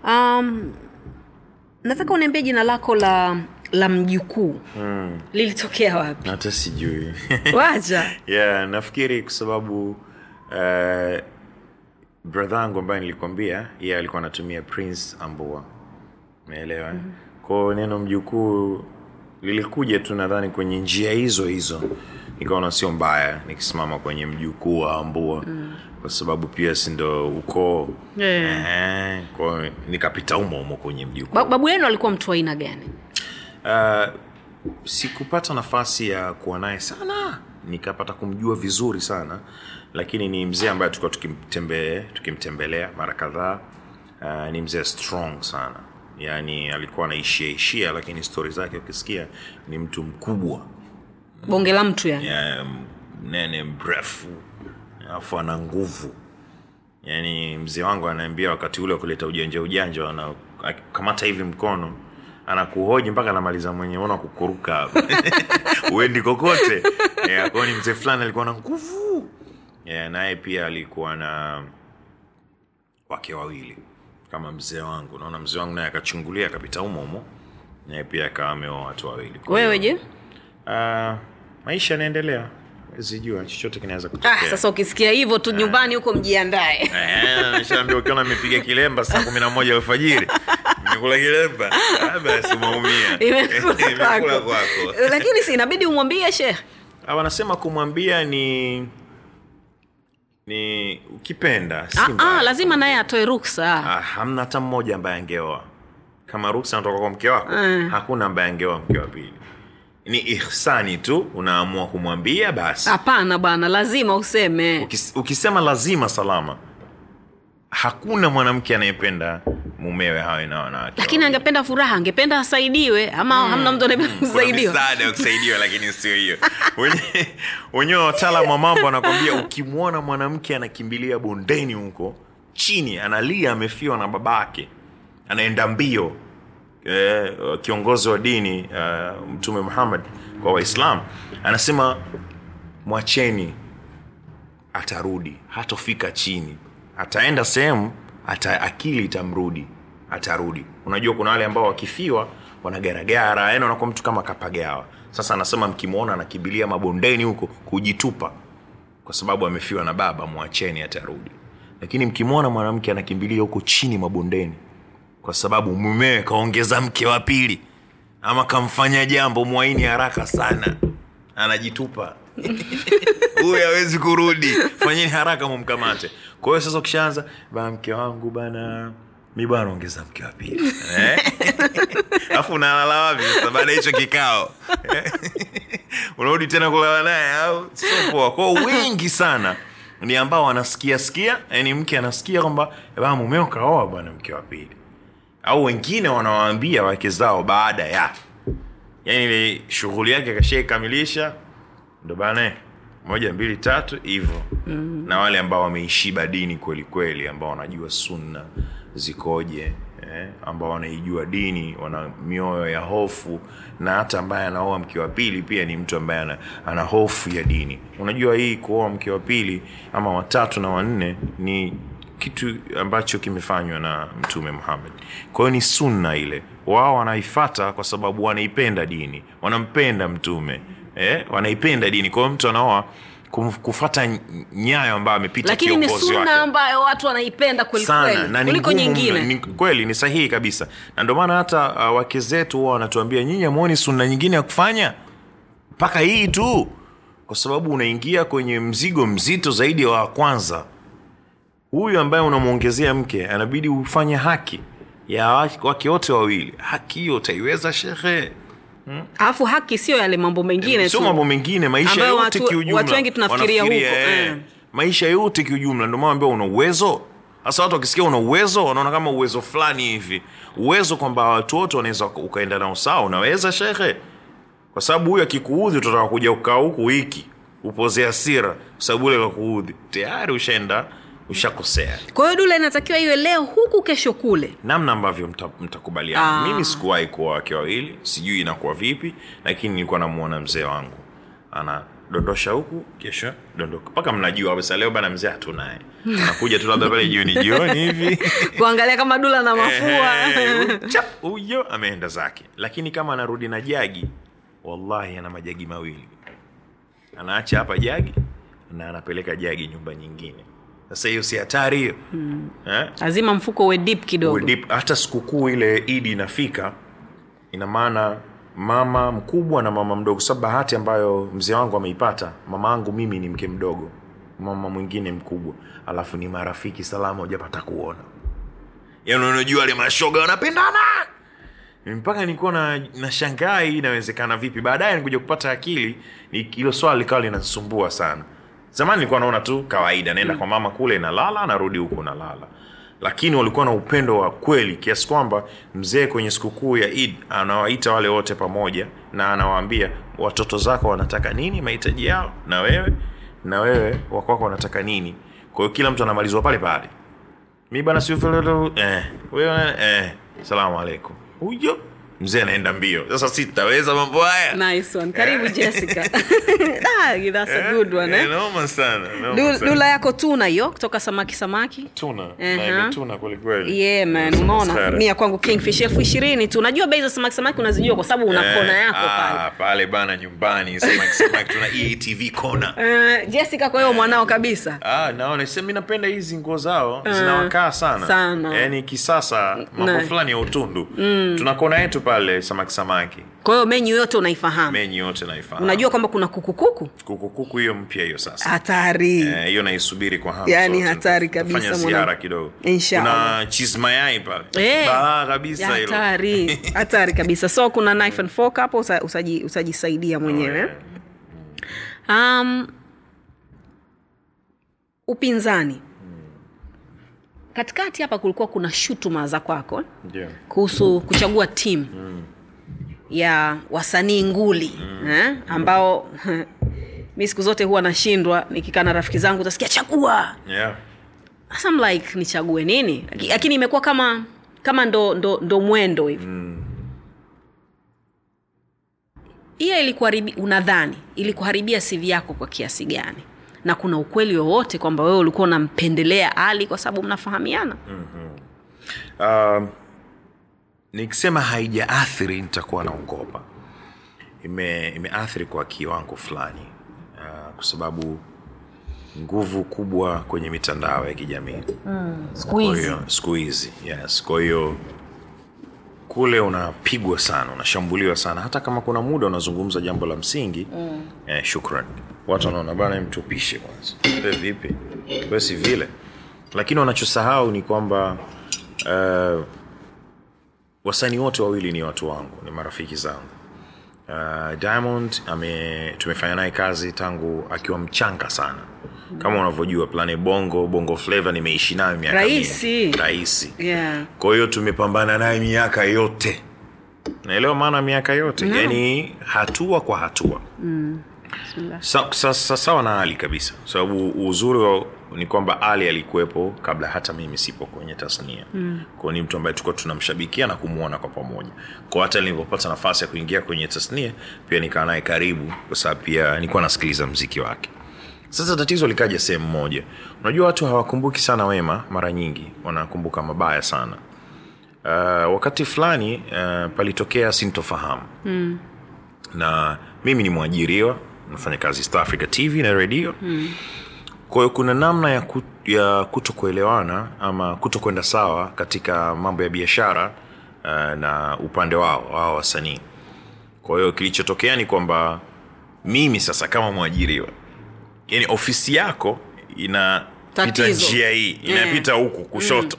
Um, nataka uniambie jina lako la la mjukuu. Mm. lilitokea wapi? Hata sijui. Wacha yeah, nafikiri kwa sababu uh, brother yangu ambaye nilikwambia yeye alikuwa anatumia prince ambua. Umeelewa? Mm-hmm. kwao neno mjukuu lilikuja tu nadhani kwenye njia hizo hizo. Nikaona sio mbaya nikisimama kwenye mjukuu wa ambua. Mm. Kwa sababu pia si ndo ukoo Yeah. Kwao nikapita umo umo kwenye mjukuu. Ba, babu yenu alikuwa mtu aina gani? Uh, sikupata nafasi ya kuwa naye sana. Nikapata kumjua vizuri sana. Lakini ni mzee ambaye tulikuwa tukimtembe, tukimtembelea mara kadhaa. Uh, ni mzee strong sana. Yaani alikuwa anaishia ishia lakini stori zake ukisikia ni mtu mkubwa. Bonge la mtu yani. Yeah, mnene mrefu alafu ana nguvu. Yaani mzee wangu anaambia wakati ule wakuleta ujanja ujanja ana- kamata hivi mkono anakuhoji mpaka anamaliza mwenye ona kukuruka uendi kokote. Yeah, kwao ni mzee fulani alikuwa na nguvu. Yeah, naye pia alikuwa na wake wawili kama mzee wangu. Naona mzee wangu naye akachungulia akapita humo humo. Naye pia akawa ameoa watu wawili. Wewe je? uh, maisha yanaendelea zijua chochote kinaweza kutokea. ah, sasa ukisikia hivyo tu nyumbani huko mjiandae. Eh, nishaambia ukiona nimepiga kilemba saa kumi na moja alfajiri nimekula kilemba. Ah, basi umeumia. Imekula kwako. lakini si inabidi umwambie shekh Ah, wanasema kumwambia ni ni ukipenda si ah, ah, lazima naye atoe ruksa Ah, hamna hata mmoja ambaye angeoa. Kama ruksa anatoka kwa mke wako Mm. hakuna ambaye angeoa mke wa pili ni ihsani tu unaamua kumwambia basi. Hapana bwana lazima useme. Ukis, ukisema lazima salama hakuna mwanamke anayependa mumewe hawe na wanawake lakini angependa furaha angependa asaidiwe ama hamna mtu anapenda kuna kusaidiwa? ya kusaidiwa lakini sio hiyo. Wenyewe wataalamu wa mambo anakwambia ukimwona mwanamke anakimbilia bondeni huko chini analia amefiwa na babake anaenda mbio eh, kiongozi wa dini eh, mtume muhammad kwa waislam anasema mwacheni atarudi hatofika chini. Ataenda sehemu ata, akili itamrudi atarudi. Unajua kuna wale ambao wakifiwa wanagaragara yani wanakuwa mtu kama kapagawa. Sasa anasema mkimwona anakimbilia mabondeni huko kujitupa kwa sababu amefiwa na baba mwacheni atarudi. Lakini mkimwona mwanamke anakimbilia huko chini mabondeni kwa sababu mumewe kaongeza mke wa pili. Ama kamfanya jambo mwaini haraka sana. Anajitupa. Huyu hawezi kurudi. Fanyeni haraka mumkamate. Kwa hiyo sasa ukishaanza ba mke wangu bana mi bwana ongeza mke wa pili. Eh? unalala wapi sasa baada ya hicho kikao? Eh? unarudi tena kulala naye au? Sio poa. Kwao wengi sana ni ambao wanasikia sikia yani mke anasikia kwamba ba mumeo kaoa bwana mke wa pili au wengine wanawaambia wake zao baada ya. Yani ile shughuli yake kashaikamilisha ndo bana moja mbili tatu hivyo. Mm. na wale ambao wameishiba dini kweli kweli ambao wanajua sunna zikoje eh, ambao wanaijua dini wana mioyo ya hofu na hata ambaye anaoa mke wa pili pia ni mtu ambaye ana, ana hofu ya dini. Unajua hii kuoa mke wa pili ama watatu na wanne ni kitu ambacho kimefanywa na mtume muhammad. Kwa hiyo ni sunna ile. Wao wanaifata kwa sababu wanaipenda dini. Wanampenda mtume. Eh, wanaipenda dini. Kwa hiyo mtu anaoa kufata nyayo ambayo amepita lakini ni suna ambayo watu wanaipenda kuliko nyingine. Ni, kweli ni sahihi kabisa. Na ndio maana hata uh, wake zetu huwa wanatuambia nyinyi amuoni sunna nyingine ya kufanya? Mpaka hii tu. Kwa sababu unaingia kwenye mzigo mzito zaidi wa kwanza huyu ambaye unamwongezea mke anabidi ufanye haki ya wake- wote wawili. Haki hiyo utaiweza shekhe? Alafu haki sio yale mambo mengine sio mambo mengine maisha yote kiujumla. watu wengi tunafikiria huko, eh, eh. maisha yote kiujumla. Ndio maana ambia una uwezo. Hasa watu wakisikia una uwezo wanaona kama uwezo fulani hivi. Uwezo kwamba watu wote wanaweza ukaenda nao sawa. Unaweza shekhe? Kwa sababu huyu akikuudhi utataka kuja ukaa huku wiki. Upoze sira kwa sababu ule kakuudhi tayari ushaenda ushakosea. Kwa hiyo dula inatakiwa iwe leo huku kesho kule. Namna ambavyo mta- mtakubaliana. Ah. mimi sikuwahi kuwa wake wawili sijui inakuwa vipi lakini nilikuwa namuona mzee wangu. Anadondosha huku kesho dondoka. Mpaka mnajua kabisa leo bana mzee hatunaye. Anakuja tu labda pale jioni jioni hivi. Kuangalia kama dula na mafua. Chap, huyo ameenda zake. Lakini kama anarudi na jagi wallahi ana majagi mawili. Anaacha hapa jagi na anapeleka jagi nyumba nyingine sasa hiyo si hatari hiyo. Eh? lazima mfuko uwe deep kidogo. Hata sikukuu ile idi inafika ina maana mama mkubwa na mama mdogo. Sababu bahati ambayo mzee wangu ameipata mama yangu mimi ni mke mdogo mama mwingine mkubwa. Alafu ni marafiki salama hujapata kuona. Yaani unajua wale mashoga wanapendana. Mpaka nilikuwa na, na shangaa hii inawezekana vipi. Baadaye nikuja kupata akili ni- hilo swala likawa linasumbua sana zamani nilikuwa naona tu kawaida naenda kwa mama kule nalala narudi huku nalala. Lakini walikuwa na upendo wa kweli kiasi kwamba mzee kwenye sikukuu ya id anawaita wale wote pamoja na anawaambia watoto zako wanataka nini? Mahitaji yao na wewe? Na wewe wakwako wanataka nini? Kwa hiyo kila mtu anamalizwa pale pale. Mi bana sio eh, wewe eh, salamu alaikum. Huyo mzee anaenda mbio. Sasa sitaweza tutaweza mambo haya. Nice one. Karibu jessica. Ah, that's a good one Eh, eh? noma sana noma dula yako tuna hiyo kutoka samaki samaki? Tuna. Uh-huh. kwelikweli yeah man unaona? mia kwangu kingfish elfu ishirini tu. Unajua bei za samaki samaki unazijua kwa sababu una Eh, kona yako pale ah, pale. bana nyumbani samaki samaki tuna eatv kona. Eh, jessica kwa hiyo mwanao kabisa? Ah, naona sasa mimi napenda hizi nguo zao zinawakaa sana. sana. yaani kisasa mambo fulani ya utundu. Tuna kona yetu pale samaki samaki. Kwa hiyo menyu yote unaifahamu? Menyu yote naifahamu. Unajua kwamba kuna kukukuku? Kukukuku hiyo mpya hiyo sasa. Hatari. Eh, hiyo naisubiri kwa hamu yani hatari kabisa, ziara kidogo. Kuna cheese mayai pale. Eh, baa kabisa hatari. Hatari kabisa. So kuna knife and fork hapo usajisaidia usaji- utajisaidia mwenyewe. Um, upinzani katikati hapa kulikuwa kuna shutuma za kwako yeah. Kuhusu kuchagua timu ya wasanii nguli eh? ambao mi siku zote huwa nashindwa nikikaa na rafiki zangu utasikia chagua Yeah. I'm like nichague nini Laki- lakini imekuwa kama kama ndo, ndo, ndo mwendo hivi mm. hiyo ilikuharibi unadhani ilikuharibia sivi yako kwa kiasi gani na kuna ukweli wowote kwamba wewe ulikuwa unampendelea ali kwa sababu mnafahamiana? Um, nikisema haijaathiri nitakuwa naogopa. Ime imeathiri kwa kiwango fulani uh, kwa sababu nguvu kubwa kwenye mitandao ya kijamii. Mm, siku hizi yes. Kwa hiyo kule unapigwa sana unashambuliwa sana. Hata kama kuna muda unazungumza jambo la msingi mm. eh, shukran watu wanaona bana mtupishe kwanza. E vipi? We si vile. Lakini wanachosahau ni kwamba uh, wasanii wote wawili ni watu wangu ni marafiki zangu. Uh, diamond ame tumefanya naye kazi tangu akiwa mchanga sana kama unavyojua plane bongo bongo flava nimeishi nayo miaka Rahisi. rahisi. Yeah. kwa hiyo tumepambana naye miaka yote. Naelewa maana miaka yote? No. yani hatua kwa hatua. Sa- sa- sa- sawa na ali kabisa. Sababu uzuri wa, ni kwamba ali alikuwepo kabla hata mimi sipo kwenye tasnia. Mm. kwao ni mtu ambaye tulikuwa tunamshabikia na kumwona kwa pamoja. Kwao hata nilipopata nafasi ya kuingia kwenye tasnia pia nikaa naye karibu kwa sababu pia nilikuwa nasikiliza mziki wake sasa tatizo likaja sehemu moja. Unajua watu hawakumbuki sana wema mara nyingi wanakumbuka mabaya sana. Uh, wakati fulani uh, palitokea sintofahamu. Mm. na mimi ni mwajiriwa nafanya kazi South Africa TV na redio. Mm. kwahiyo kuna namna ya, ku, ya kuto kuelewana ama kuto kwenda sawa katika mambo ya biashara uh, na upande wao wao wasanii. Kwa hiyo kilichotokea ni kwamba mimi sasa kama mwajiriwa yani ofisi yako inapita njia hii inapita huku kushoto.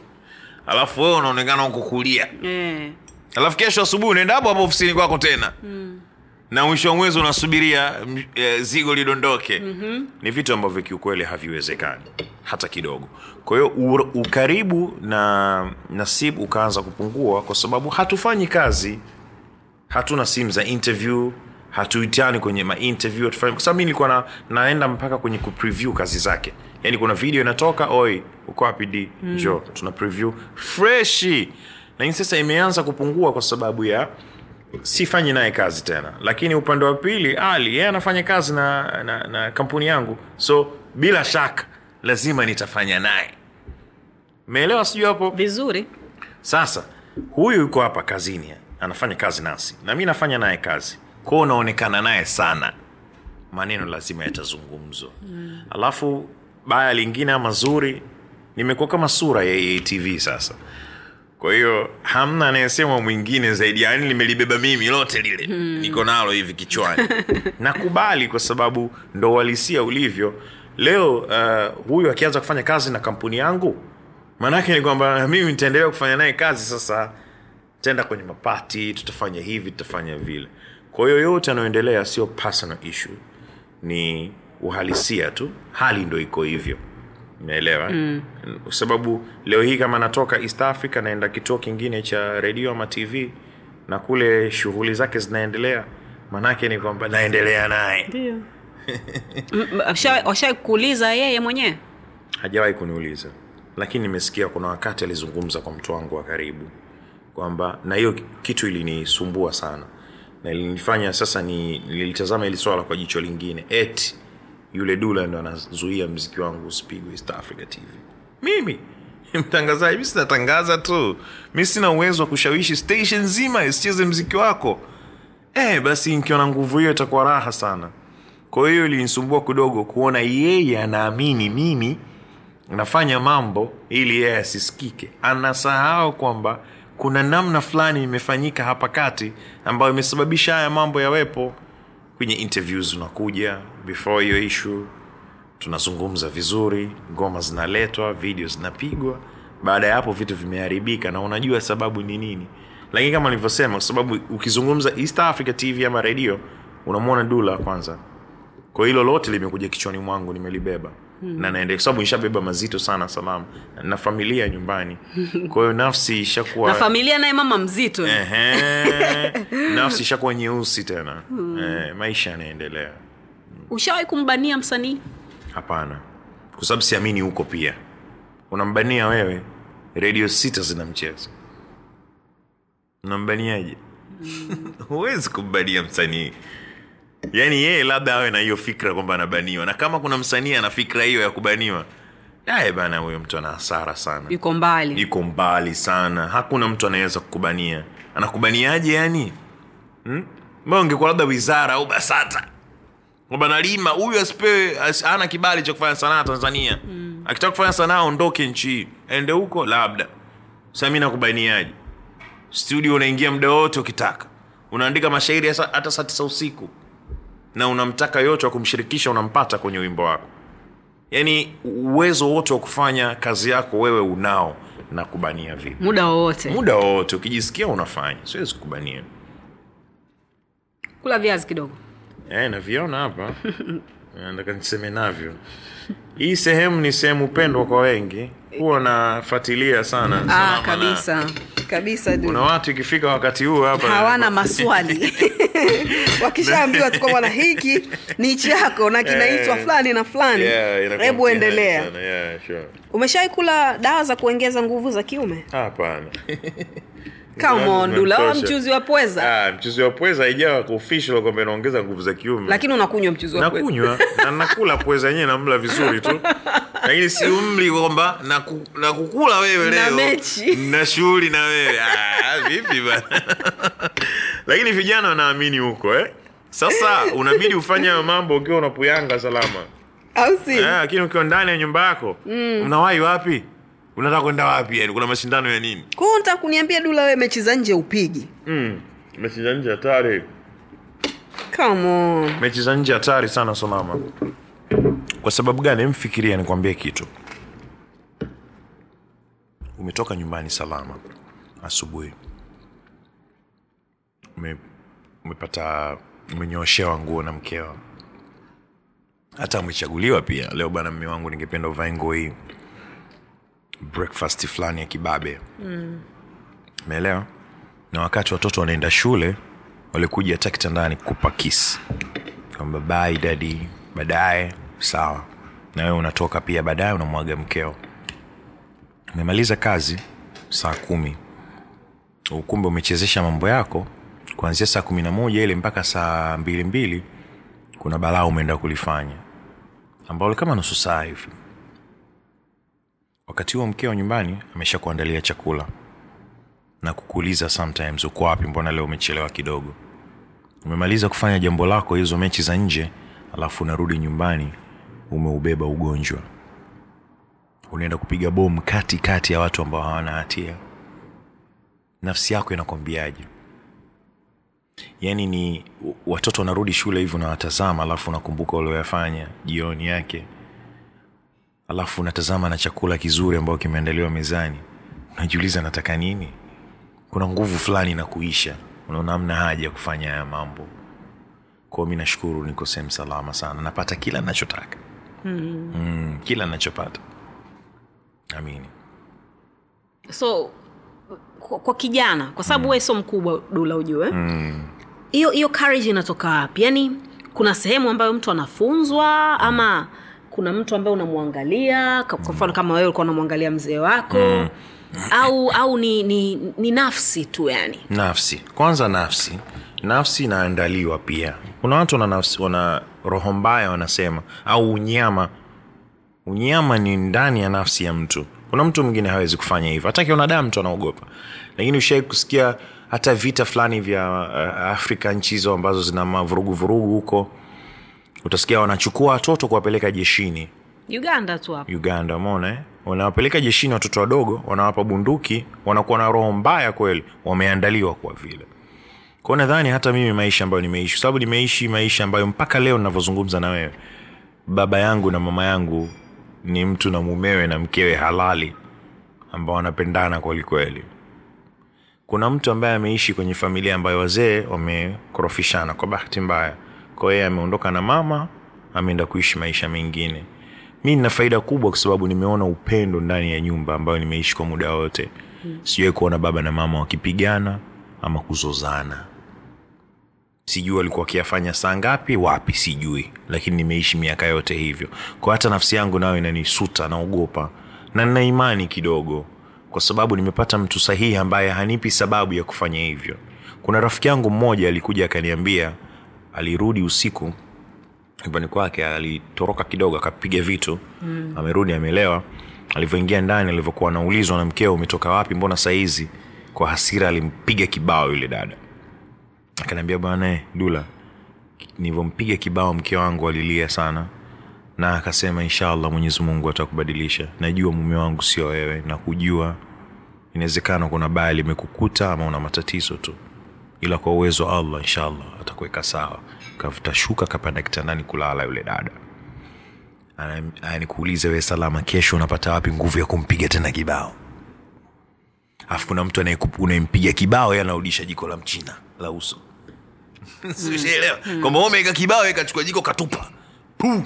Alafu wewe unaonekana huku kulia. Yeah. alafu kesho asubuhi unaenda hapo hapo ofisini kwako tena. Mm. na mwisho wa mwezi unasubiria mm, eh, zigo lidondoke. Mm-hmm. ni vitu ambavyo kiukweli haviwezekani hata kidogo. Kwa hiyo ukaribu na nasib ukaanza kupungua kwa sababu hatufanyi kazi hatuna simu za interview hatuitani kwenye mainterview hatufanyi- kwa sababu mi nilikuwa na, naenda mpaka kwenye kupreview kazi zake. Yaani kuna video inatoka oi uko wapi d? Njo tuna preview freshi. Lakini sasa imeanza kupungua kwa sababu ya sifanyi naye kazi tena. Lakini upande wa pili ali yeye anafanya kazi na, na, na kampuni yangu. So bila shaka lazima nitafanya naye. Meelewa sijui hapo? Vizuri. Sasa huyu yuko hapa kazini anafanya kazi nasi. Na mi nafanya naye kazi kwao unaonekana naye sana. Maneno lazima yatazungumzwa. Mm. alafu baya lingine ama zuri nimekuwa kama sura ya atv sasa. Kwa hiyo hamna anayesema mwingine zaidi yaani limelibeba mimi lote lile. Hmm. niko nalo hivi kichwani. Nakubali kwa sababu ndo uhalisia ulivyo. Leo uh, huyu akianza kufanya kazi na kampuni yangu maanaake ni kwamba mimi nitaendelea kufanya naye kazi sasa. Taenda kwenye mapati tutafanya hivi tutafanya vile kwa hiyo yote anayoendelea sio personal issue. Ni uhalisia tu. Hali ndo iko hivyo. Umeelewa? Mm. kwa sababu leo hii kama natoka east africa naenda kituo kingine cha redio ama tv na kule shughuli zake zinaendelea maanaake ni kwamba naendelea naye. Washawai kuuliza yeye mwenyewe? Hajawahi kuniuliza. Lakini nimesikia kuna wakati alizungumza kwa mtu wangu wa karibu. Kwamba na hiyo kitu ilinisumbua sana na ilinifanya sasa ni nilitazama hili swala kwa jicho lingine. Eti yule dula ndo anazuia mziki wangu usipigwe east africa tv mimi mtangazaji mi sinatangaza tu. Mi sina uwezo wa kushawishi station nzima isicheze mziki wako. E, basi nikiwa na nguvu hiyo itakuwa raha sana. Kwa hiyo ilinisumbua kidogo kuona yeye anaamini mimi nafanya mambo ili yeye asisikike. Anasahau kwamba kuna namna fulani imefanyika hapa kati ambayo imesababisha haya mambo yawepo. Kwenye interviews unakuja before hiyo issue tunazungumza vizuri ngoma zinaletwa video zinapigwa baada ya hapo vitu vimeharibika na unajua sababu ni nini. Lakini kama nilivyosema kwa sababu ukizungumza east africa tv ama redio unamwona dula kwanza. Kwa hilo lote limekuja kichwani mwangu nimelibeba hmm. na naende kwa sababu nishabeba mazito sana salama na familia nyumbani. Kwa hiyo nafsi ishakuwa na familia naye mama mzito. Ehe, nafsi ishakuwa nyeusi tena. Eh, maisha yanaendelea. Ushawahi kumbania msanii? Hapana. Kwa sababu siamini huko pia. Unambania wewe? Redio sita zina mchezo. Unambaniaje? Huwezi kumbania msanii yaani yeye labda awe na hiyo fikra kwamba anabaniwa. Na kama kuna msanii ana fikra hiyo ya kubaniwa aye bana huyo mtu ana hasara sana. Yuko mbali. Yuko mbali sana. Hakuna mtu anaweza kukubania. Anakubaniaje yani hmm? Ungekuwa labda wizara au basata? Kwamba nalima huyu asipewe as, ana kibali cha kufanya sanaa tanzania. Mm. akitaka kufanya sanaa aondoke nchi hii ende huko labda. Sasa mi nakubaniaje? Studio unaingia muda wote ukitaka. Unaandika mashairi hata saa tisa usiku na unamtaka yote wa kumshirikisha unampata kwenye wimbo wako. Yaani uwezo wote wa kufanya kazi yako wewe unao na kubania vipi? Muda wowote. Muda wowote ukijisikia unafanya siwezi kubania kula viazi kidogo. E, naviona hapa. Nataka niseme navyo. Hii sehemu ni sehemu pendwa kwa wengi huwa nafuatilia sana ah, Salama na- kabisa. Kabisa du. kuna watu ikifika wakati huu hapa hawana maswali. Wakishaambiwa tu kwamba na hiki ni chako na kinaitwa Eh, fulani na fulani. hebu yeah, endelea. sana, yeah, sure. umeshawai kula dawa za kuongeza nguvu za kiume? Hapana Come on, Dula, mchuzi wa pweza. Ah, mchuzi wa pweza haijawa official kwamba inaongeza nguvu za kiume. Lakini unakunywa mchuzi wa pweza. Nakunywa. Na nakula pweza yenyewe namla vizuri tu. Lakini si umri kwamba naku, nakukula wewe Na leo. mechi. na shughuli na wewe. Ah, vipi bana? Lakini vijana wanaamini huko eh? sasa unabidi ufanye hayo mambo ukiwa unapuyanga salama. Au si? Eh, lakini ukiwa ndani ya nyumba yako mm. unawahi wapi unataka kwenda wapi yani? Kuna mashindano ya nini? Kwa hiyo nataka kuniambia dula wewe mechi za nje upigi? Mm. mechi za nje hatari. Come on. mechi za nje hatari sana salama kwa sababu gani? Mfikiria nikwambie kitu. Umetoka nyumbani salama asubuhi. Ume, umepata umenyooshewa nguo na mkeo. Hata umechaguliwa pia. Leo bwana mme wangu ningependa uvae nguo hii breakfast fulani ya kibabe. Umeelewa? Na wakati watoto wanaenda shule walikuja hata kitandani kupa kis kwamba bai dadi baadaye sawa. Na wewe unatoka pia baadaye unamwaga mkeo. Umemaliza kazi saa kumi. Ukumbe umechezesha mambo yako. Kuanzia saa kumi na moja ile mpaka saa mbili mbili kuna balaa umeenda kulifanya. Ambalo kama nusu saa hivi wakati huo mkeo nyumbani amesha kuandalia chakula na kukuuliza sometimes uko wapi? Mbona leo umechelewa kidogo? Umemaliza kufanya jambo lako hizo mechi za nje alafu unarudi nyumbani umeubeba ugonjwa. Unaenda kupiga bomu kati kati ya watu ambao hawana hatia. Nafsi yako inakwambiaje? Yaani ni watoto wanarudi shule hivi unawatazama alafu unakumbuka ulioyafanya jioni yake alafu unatazama na chakula kizuri ambayo kimeandaliwa mezani. Unajiuliza nataka nini? Kuna nguvu fulani na kuisha. Unaona amna haja ya kufanya haya mambo. Kwao mi nashukuru niko sehemu salama sana. Napata kila nachotaka. Mm. mm, kila nachopata. Amini so kwa, kwa kijana kwa sababu mm. wewe sio mkubwa dula ujue. Hiyo hiyo courage inatoka wapi? Yaani kuna sehemu ambayo mtu anafunzwa ama kuna mtu ambaye unamwangalia kwa mfano kama wewe ulikuwa unamwangalia mzee wako mm. au au ni, ni, ni nafsi tu yani? Nafsi. Kwanza nafsi. Nafsi inaandaliwa pia. Kuna watu wana nafsi wana roho mbaya wanasema au unyama. Unyama ni ndani ya nafsi ya mtu. Kuna mtu mwingine hawezi kufanya hivyo. Hata akiona daa mtu anaogopa. Lakini ushai kusikia hata vita fulani vya uh, afrika nchi hizo ambazo zina mavuruguvurugu huko utasikia wanachukua watoto kuwapeleka jeshini. Uganda tu hapo. Uganda umeona eh? wanawapeleka jeshini watoto wadogo wanawapa bunduki wanakuwa na roho mbaya kweli. Wameandaliwa kwa vile. Kwao nadhani hata mimi maisha ambayo nimeishi kwa sababu nimeishi maisha ambayo mpaka leo ninavyozungumza na wewe baba yangu na mama yangu ni mtu na mumewe na mkewe halali ambao wanapendana kwelikweli kuna mtu ambaye ameishi kwenye familia ambayo wazee wamekorofishana kwa bahati mbaya kwao yeye ameondoka na mama ameenda kuishi maisha mengine. Mi nina faida kubwa kwa sababu nimeona upendo ndani ya nyumba ambayo nimeishi kwa muda wote. Mm. sijuai kuona baba na mama wakipigana ama kuzozana. Sijui walikuwa wakiyafanya saa ngapi wapi sijui. Lakini nimeishi miaka yote hivyo. Kwa hata nafsi yangu nayo inanisuta naogopa. Na nina imani kidogo. Kwa sababu nimepata mtu sahihi ambaye hanipi sababu ya kufanya hivyo. Kuna rafiki yangu mmoja alikuja akaniambia alirudi usiku. Nyumbani kwake alitoroka kidogo akapiga vitu. Mm. amerudi amelewa alivyoingia ndani alivyokuwa anaulizwa na mkeo umetoka wapi mbona sahizi kwa hasira alimpiga kibao yule dada. Akaniambia bwana dula nilivyompiga kibao mke wangu alilia sana. Na akasema inshallah mwenyezi mungu atakubadilisha. Najua mume wangu sio wewe. Na kujua inawezekana kuna baya limekukuta ama una matatizo tu ila kwa uwezo wa allah inshallah atakuweka sawa. Kavuta shuka kapanda kitandani kulala yule dada. Aya we salama kesho unapata wapi nguvu ya kumpiga tena kibao? Alafu kuna mtu unayempiga kibao ye anarudisha jiko la mchina la uso. Ushaelewa kwamba umeweka kibao yeye kachukua jiko katupa. Puh.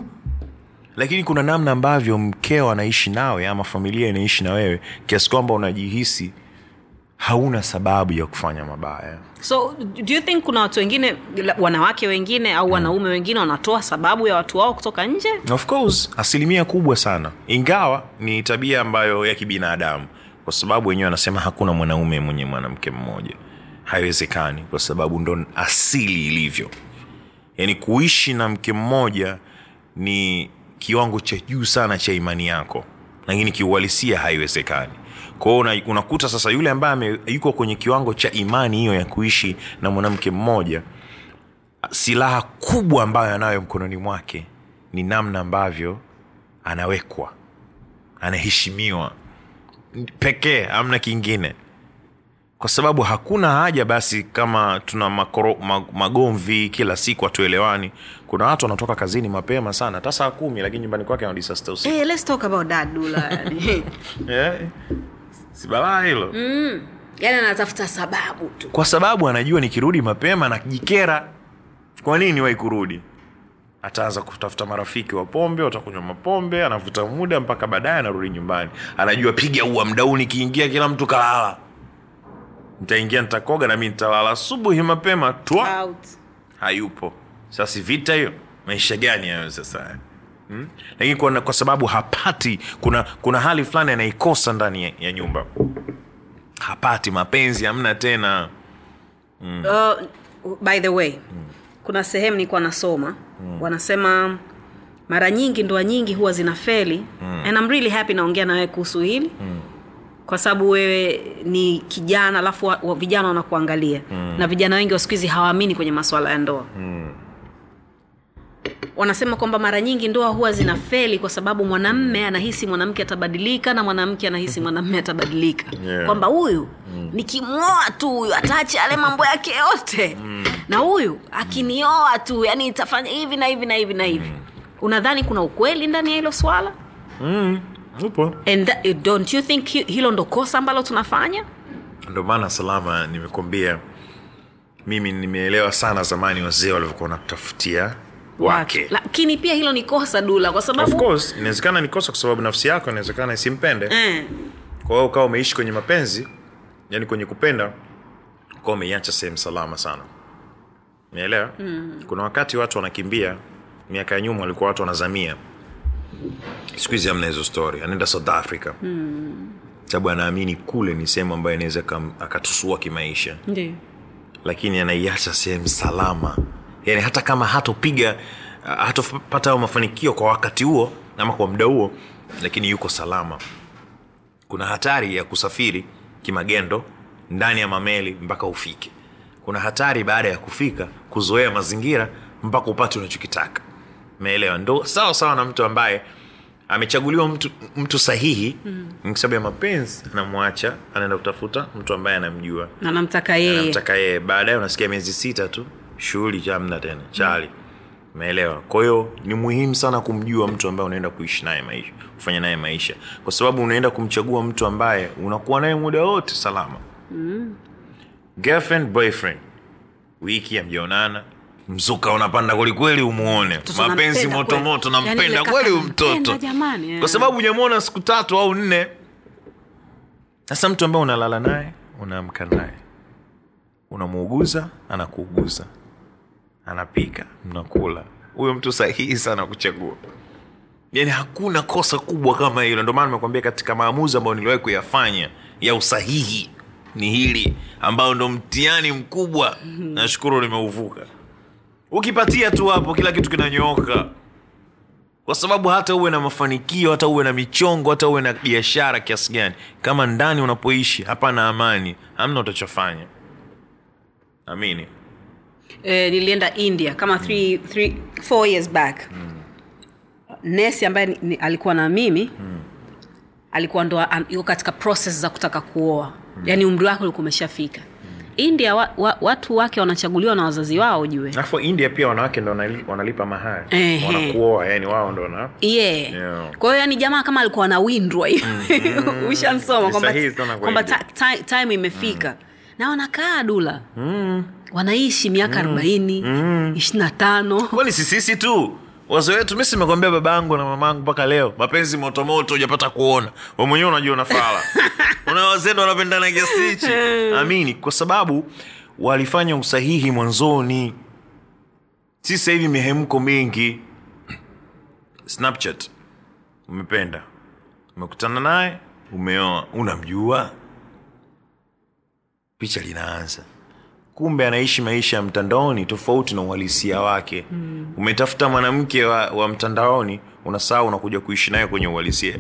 lakini kuna namna ambavyo mkeo anaishi nawe ama familia inaishi na wewe kiasi kwamba unajihisi hauna sababu ya kufanya mabaya. So do you think kuna watu wengine wanawake wengine au wanaume wengine wanatoa sababu ya watu wao kutoka nje? Of course asilimia kubwa sana. Ingawa ni tabia ambayo ya kibinadamu. Kwa sababu wenyewe wanasema hakuna mwanaume mwenye mwanamke mmoja. Haiwezekani kwa sababu ndo asili ilivyo. Yaani kuishi na mke mmoja ni kiwango cha juu sana cha imani yako. Lakini kiuhalisia haiwezekani kwao una, unakuta sasa yule ambaye yuko kwenye kiwango cha imani hiyo ya kuishi na mwanamke mmoja silaha kubwa ambayo anayo mkononi mwake ni namna ambavyo anawekwa anaheshimiwa pekee amna kingine. Kwa sababu hakuna haja basi kama tuna makoro, ma- magomvi kila siku hatuelewani. Kuna watu wanatoka kazini mapema sana hata saa kumi lakini nyumbani kwake usiku. Hey, let's talk about that dula yani. Yeah. si balaa hilo yani anatafuta sababu tu. Kwa sababu anajua nikirudi mapema nakijikera kwa nini wai kurudi? Ataanza kutafuta marafiki wa pombe watakunywa mapombe anavuta muda mpaka baadaye anarudi nyumbani. Anajua piga ua mdau nikiingia kila mtu kalala. Nitaingia nitakoga na mi nitalala asubuhi mapema twa Out. hayupo. Sasa vita hiyo? Maisha gani hayo sasa hmm? lakini kwa, kwa sababu hapati kuna kuna hali fulani anaikosa ndani ya, ya nyumba. Hapati mapenzi hamna tena. Uh, by the way kuna sehemu nikuwa nasoma. Wanasema mara nyingi ndoa nyingi huwa zinafeli and I'm really happy naongea na wewe kuhusu hili. Kwa sababu wewe ni kijana alafu wa, wa, vijana wanakuangalia. Na vijana wengi wa siku hizi hawaamini kwenye masuala ya ndoa wanasema kwamba mara nyingi ndoa huwa zinafeli kwa sababu mwanamme anahisi mwanamke atabadilika na mwanamke anahisi mwanamme atabadilika. Yeah. kwamba huyu nikimwoa tu huyu ataache yale mambo yake yote. Na huyu akinioa tu yani itafanya hivi na hivi na hivi na hivi. Unadhani kuna ukweli ndani ya hilo swala? Upo and that, don't you think hilo ndo kosa ambalo tunafanya? Ndio maana salama nimekwambia mimi nimeelewa sana zamani wazee walivyokuwa wanatafutia wake. Lakini pia hilo ni kosa dula kwa sababu inawezekana ni kosa kwa sababu nafsi yako inawezekana isimpende. Mm. kwa hiyo ukawa umeishi kwenye mapenzi yani kwenye kupenda ukawa umeiacha sehemu salama sana. Umeelewa? Mm. kuna wakati watu wanakimbia miaka ya nyuma walikuwa watu wanazamia. Siku hizi amna hizo story anaenda south africa. Mm. sababu anaamini kule ni sehemu ambayo inaweza akatusua kimaisha. Ndi. lakini anaiacha sehemu salama yani hata kama hatopiga hatopata hayo mafanikio kwa wakati huo ama kwa muda huo lakini yuko salama. Kuna hatari ya kusafiri kimagendo ndani ya mameli mpaka ufike. Kuna hatari baada ya kufika kuzoea mazingira mpaka upate unachokitaka. Meelewa ndo sawa sawa na mtu ambaye amechaguliwa mtu, mtu sahihi mm. sababu ya mapenzi anamwacha anaenda kutafuta mtu ambaye anamjua. Anamtaka yeye. Baadaye unasikia miezi sita tu shughuli chamna tena. Chali umeelewa? Kwa hiyo ni muhimu sana kumjua mtu ambaye unaenda kuishi naye maisha kufanya naye maisha. Kwa sababu unaenda kumchagua mtu ambaye unakuwa naye muda wote salama. Mm. girlfriend boyfriend. Wiki amjaonana mzuka unapanda kwelikweli umuone. Mapenzi motomoto. Yaani nampenda kweli huyu mtoto. jamani, eh. kwa sababu ujamwona siku tatu au nne. Sasa mtu ambaye unalala naye unaamka naye. Unamuuguza anakuuguza anapika mnakula huyo mtu sahihi sana kuchagua. Yaani hakuna kosa kubwa kama hilo. Ndio maana nimekwambia katika maamuzi ambayo niliwahi kuyafanya ya usahihi ni hili ambayo ndo mtihani mkubwa. Nashukuru nimeuvuka. Ukipatia tu hapo kila kitu kinanyooka. Kwa sababu hata uwe na mafanikio hata uwe na michongo hata uwe na biashara kiasi gani kama ndani unapoishi hapana amani. Hamna utachofanya. Amini eh, nilienda india kama three, three, four years back. Nesi ambaye ni, ni, alikuwa na mimi alikuwa ndo an- yuko katika process za kutaka kuoa. Yaani umri wake ulikuwa umeshafika. India wa, wa, watu wake wanachaguliwa na wazazi wao jue alafu india pia wanawake ndo wanalipa mahali wanakuoa yani wao ndo na yeah. Yeah. kwa hiyo yani jamaa kama alikuwa anawindwa ushansoma kwamba sahihi sana kwa kwamba time imefika na wanakaa dula wanaishi miaka arobaini mm. ishirina tano. Kweli sisisi tu. Wazee wetu mi simekwambia babangu na mamangu mpaka leo. Mapenzi motomoto hujapata kuona. We mwenyewe unajua unafala una wazee wanapendana kiasi hichi? Amini. Kwa sababu walifanya usahihi mwanzoni. Si sahivi hivi mihemko mingi. Snapchat. Umependa. Umekutana naye. Umeoa. Unamjua picha linaanza. Kumbe anaishi maisha ya mtandaoni tofauti na uhalisia wake. Mm. umetafuta mwanamke wa, wa mtandaoni unasaa unakuja kuishi naye kwenye uhalisia.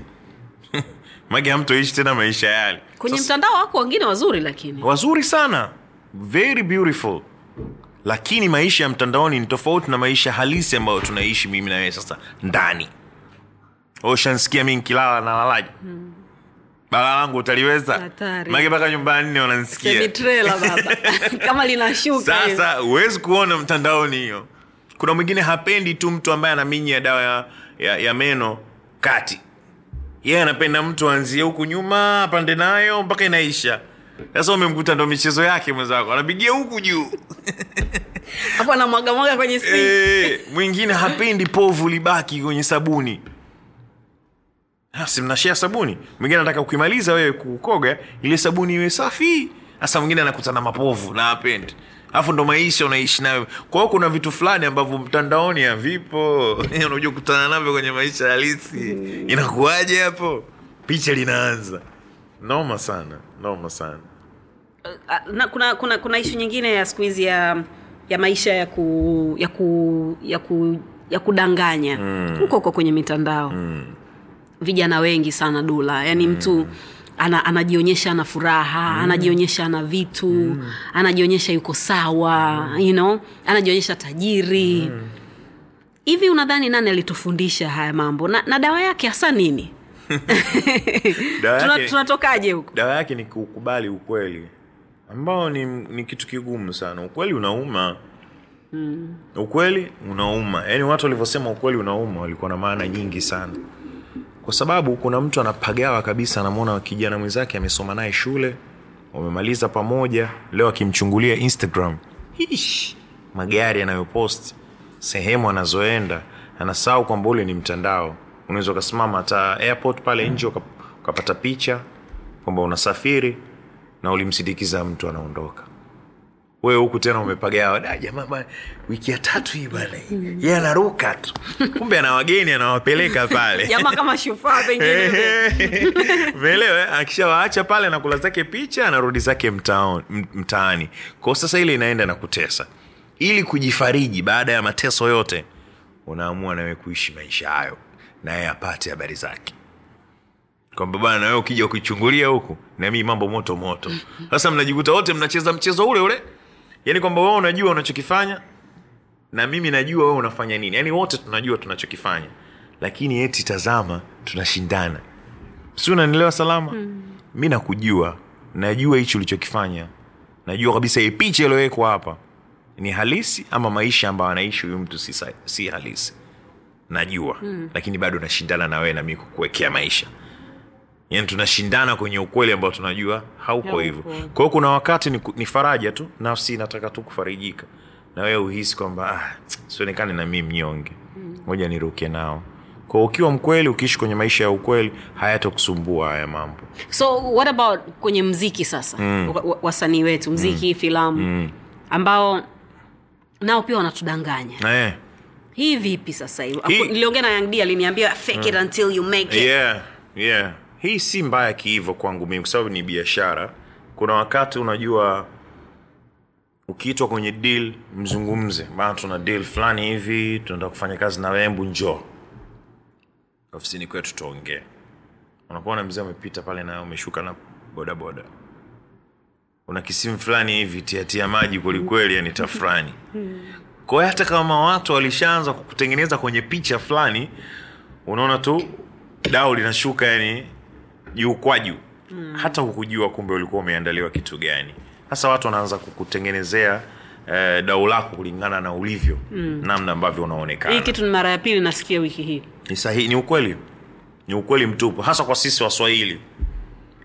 Mage hamtoishi tena maisha yale. Kwenye Sasa- mtandao wako wengine wazuri lakini. Wazuri sana. Very beautiful. Lakini maisha ya mtandaoni ni tofauti na maisha halisi ambayo tunaishi mimi na wewe sasa ndani. Ushansikia mi nkilala na lalaji hmm. Bala langu utaliweza? Make mpaka nyumba nne wanansikia kama linashuka sasa huwezi kuona mtandaoni hiyo. Kuna mwingine hapendi tu mtu ambaye anaminya dawa ya, ya, ya meno kati. Yeye anapenda mtu anzie huku nyuma apande nayo mpaka inaisha. Sasa umemkuta ndo michezo yake mwenzako. Anapigia huku juu. Hapo anamwagamwaga kwenye si e, mwingine hapendi povu libaki kwenye sabuni si mnashea sabuni. Mwingine anataka ukimaliza wewe kukoga ile sabuni iwe safi. Hasa mwingine anakutana mapovu na apendi alafu ndo maisha unaishi nayo. Kwa hiyo kuna vitu fulani ambavyo mtandaoni havipo. Unajua kutana navyo kwenye maisha halisi. Inakuwaje hapo? Picha linaanza. Noma sana noma sana. Ah, na kuna kuna kuna ishu nyingine ya siku hizi ya ya maisha ya ku ya ku ya ku ya kudanganya. Huko huko kwenye mitandao vijana wengi sana dula. Yaani mtu ana, anajionyesha ana furaha anajionyesha ana vitu anajionyesha yuko sawa you know? Anajionyesha tajiri. Hivi unadhani nani alitufundisha haya mambo? Na, na dawa yake hasa nini? Tunatokaje huko? dawa yake ni kukubali ukweli. Ambao ni, ni kitu kigumu sana. Ukweli unauma. Mm. ukweli unauma. Yaani watu walivyosema ukweli unauma walikuwa na maana nyingi sana kwa sababu kuna mtu anapagawa kabisa anamwona kijana mwenzake amesoma naye shule wamemaliza pamoja leo akimchungulia instagram. Hish, magari yanayopost sehemu anazoenda anasahau kwamba ule ni mtandao. Unaweza ukasimama hata airport pale nje ukapata picha kwamba unasafiri na ulimsindikiza mtu anaondoka wewe huku tena umepagawa da jamaa bana wiki ya tatu hii bana ye anaruka tu. Kumbe ana wageni anawapeleka pale. Jamaa kama shufaa pengine umeelewa akishawaacha pale anakula zake picha anarudi zake mtaani. Kwao sasa ile inaenda na kutesa. Ili kujifariji baada ya mateso yote unaamua nawe kuishi maisha hayo naye apate habari zake. Kwamba bana nawe ukija ukichungulia huku nami mambo moto moto. Sasa mnajikuta wote mnacheza mchezo ule ule yaani kwamba wewe unajua unachokifanya na mimi najua wewe unafanya nini. Yaani wote tunajua tunachokifanya. Lakini eti tazama tunashindana. Si unanielewa salama? Mm. mi nakujua. Najua hichi ulichokifanya. Najua kabisa hii picha iliyowekwa hapa ni halisi ama maisha ambayo anaishi huyu mtu si, si halisi. Najua. Mm. lakini bado nashindana na wewe na mi kukuwekea maisha yani tunashindana kwenye ukweli ambao tunajua hauko hivyo. Kwa hiyo kuna wakati ni, ni faraja tu nafsi inataka tu kufarijika. Na wewe uhisi kwamba ah, sionekane na mii mnyonge. Moja niruke nao. Kwa ukiwa mkweli ukiishi kwenye maisha ya ukweli hayatakusumbua haya mambo. So what about kwenye mziki sasa? Mm. wasanii wetu mziki mm. filamu mm. ambao nao pia wanatudanganya. Eh, hii vipi sasa hivi? Niliongea na yangd aliniambia fake it until you make it. Yeah, yeah. Hii si mbaya kihivo kwangu mimi kwa sababu ni biashara. Kuna wakati unajua ukiitwa kwenye deal mzungumze. Maana tuna deal fulani hivi tunaenda kufanya kazi na wembu njoo. Ofisini kwetu tuongee. Unakuwa na mzee umepita pale na umeshuka na bodaboda. Una kisimu fulani hivi tiatia maji kwelikweli yani tafurani. Kwayo hata kama watu walishaanza kukutengeneza kwenye picha fulani unaona tu dau linashuka yani juu kwa juu mm. hata hukujua kumbe ulikuwa umeandaliwa kitu gani. Sasa watu wanaanza kukutengenezea eh, dau lako kulingana na ulivyo mm. namna ambavyo unaonekana. Hii kitu ni mara ya pili nasikia wiki hii. Ni sahihi ni ukweli. Ni ukweli mtupu hasa kwa sisi waswahili.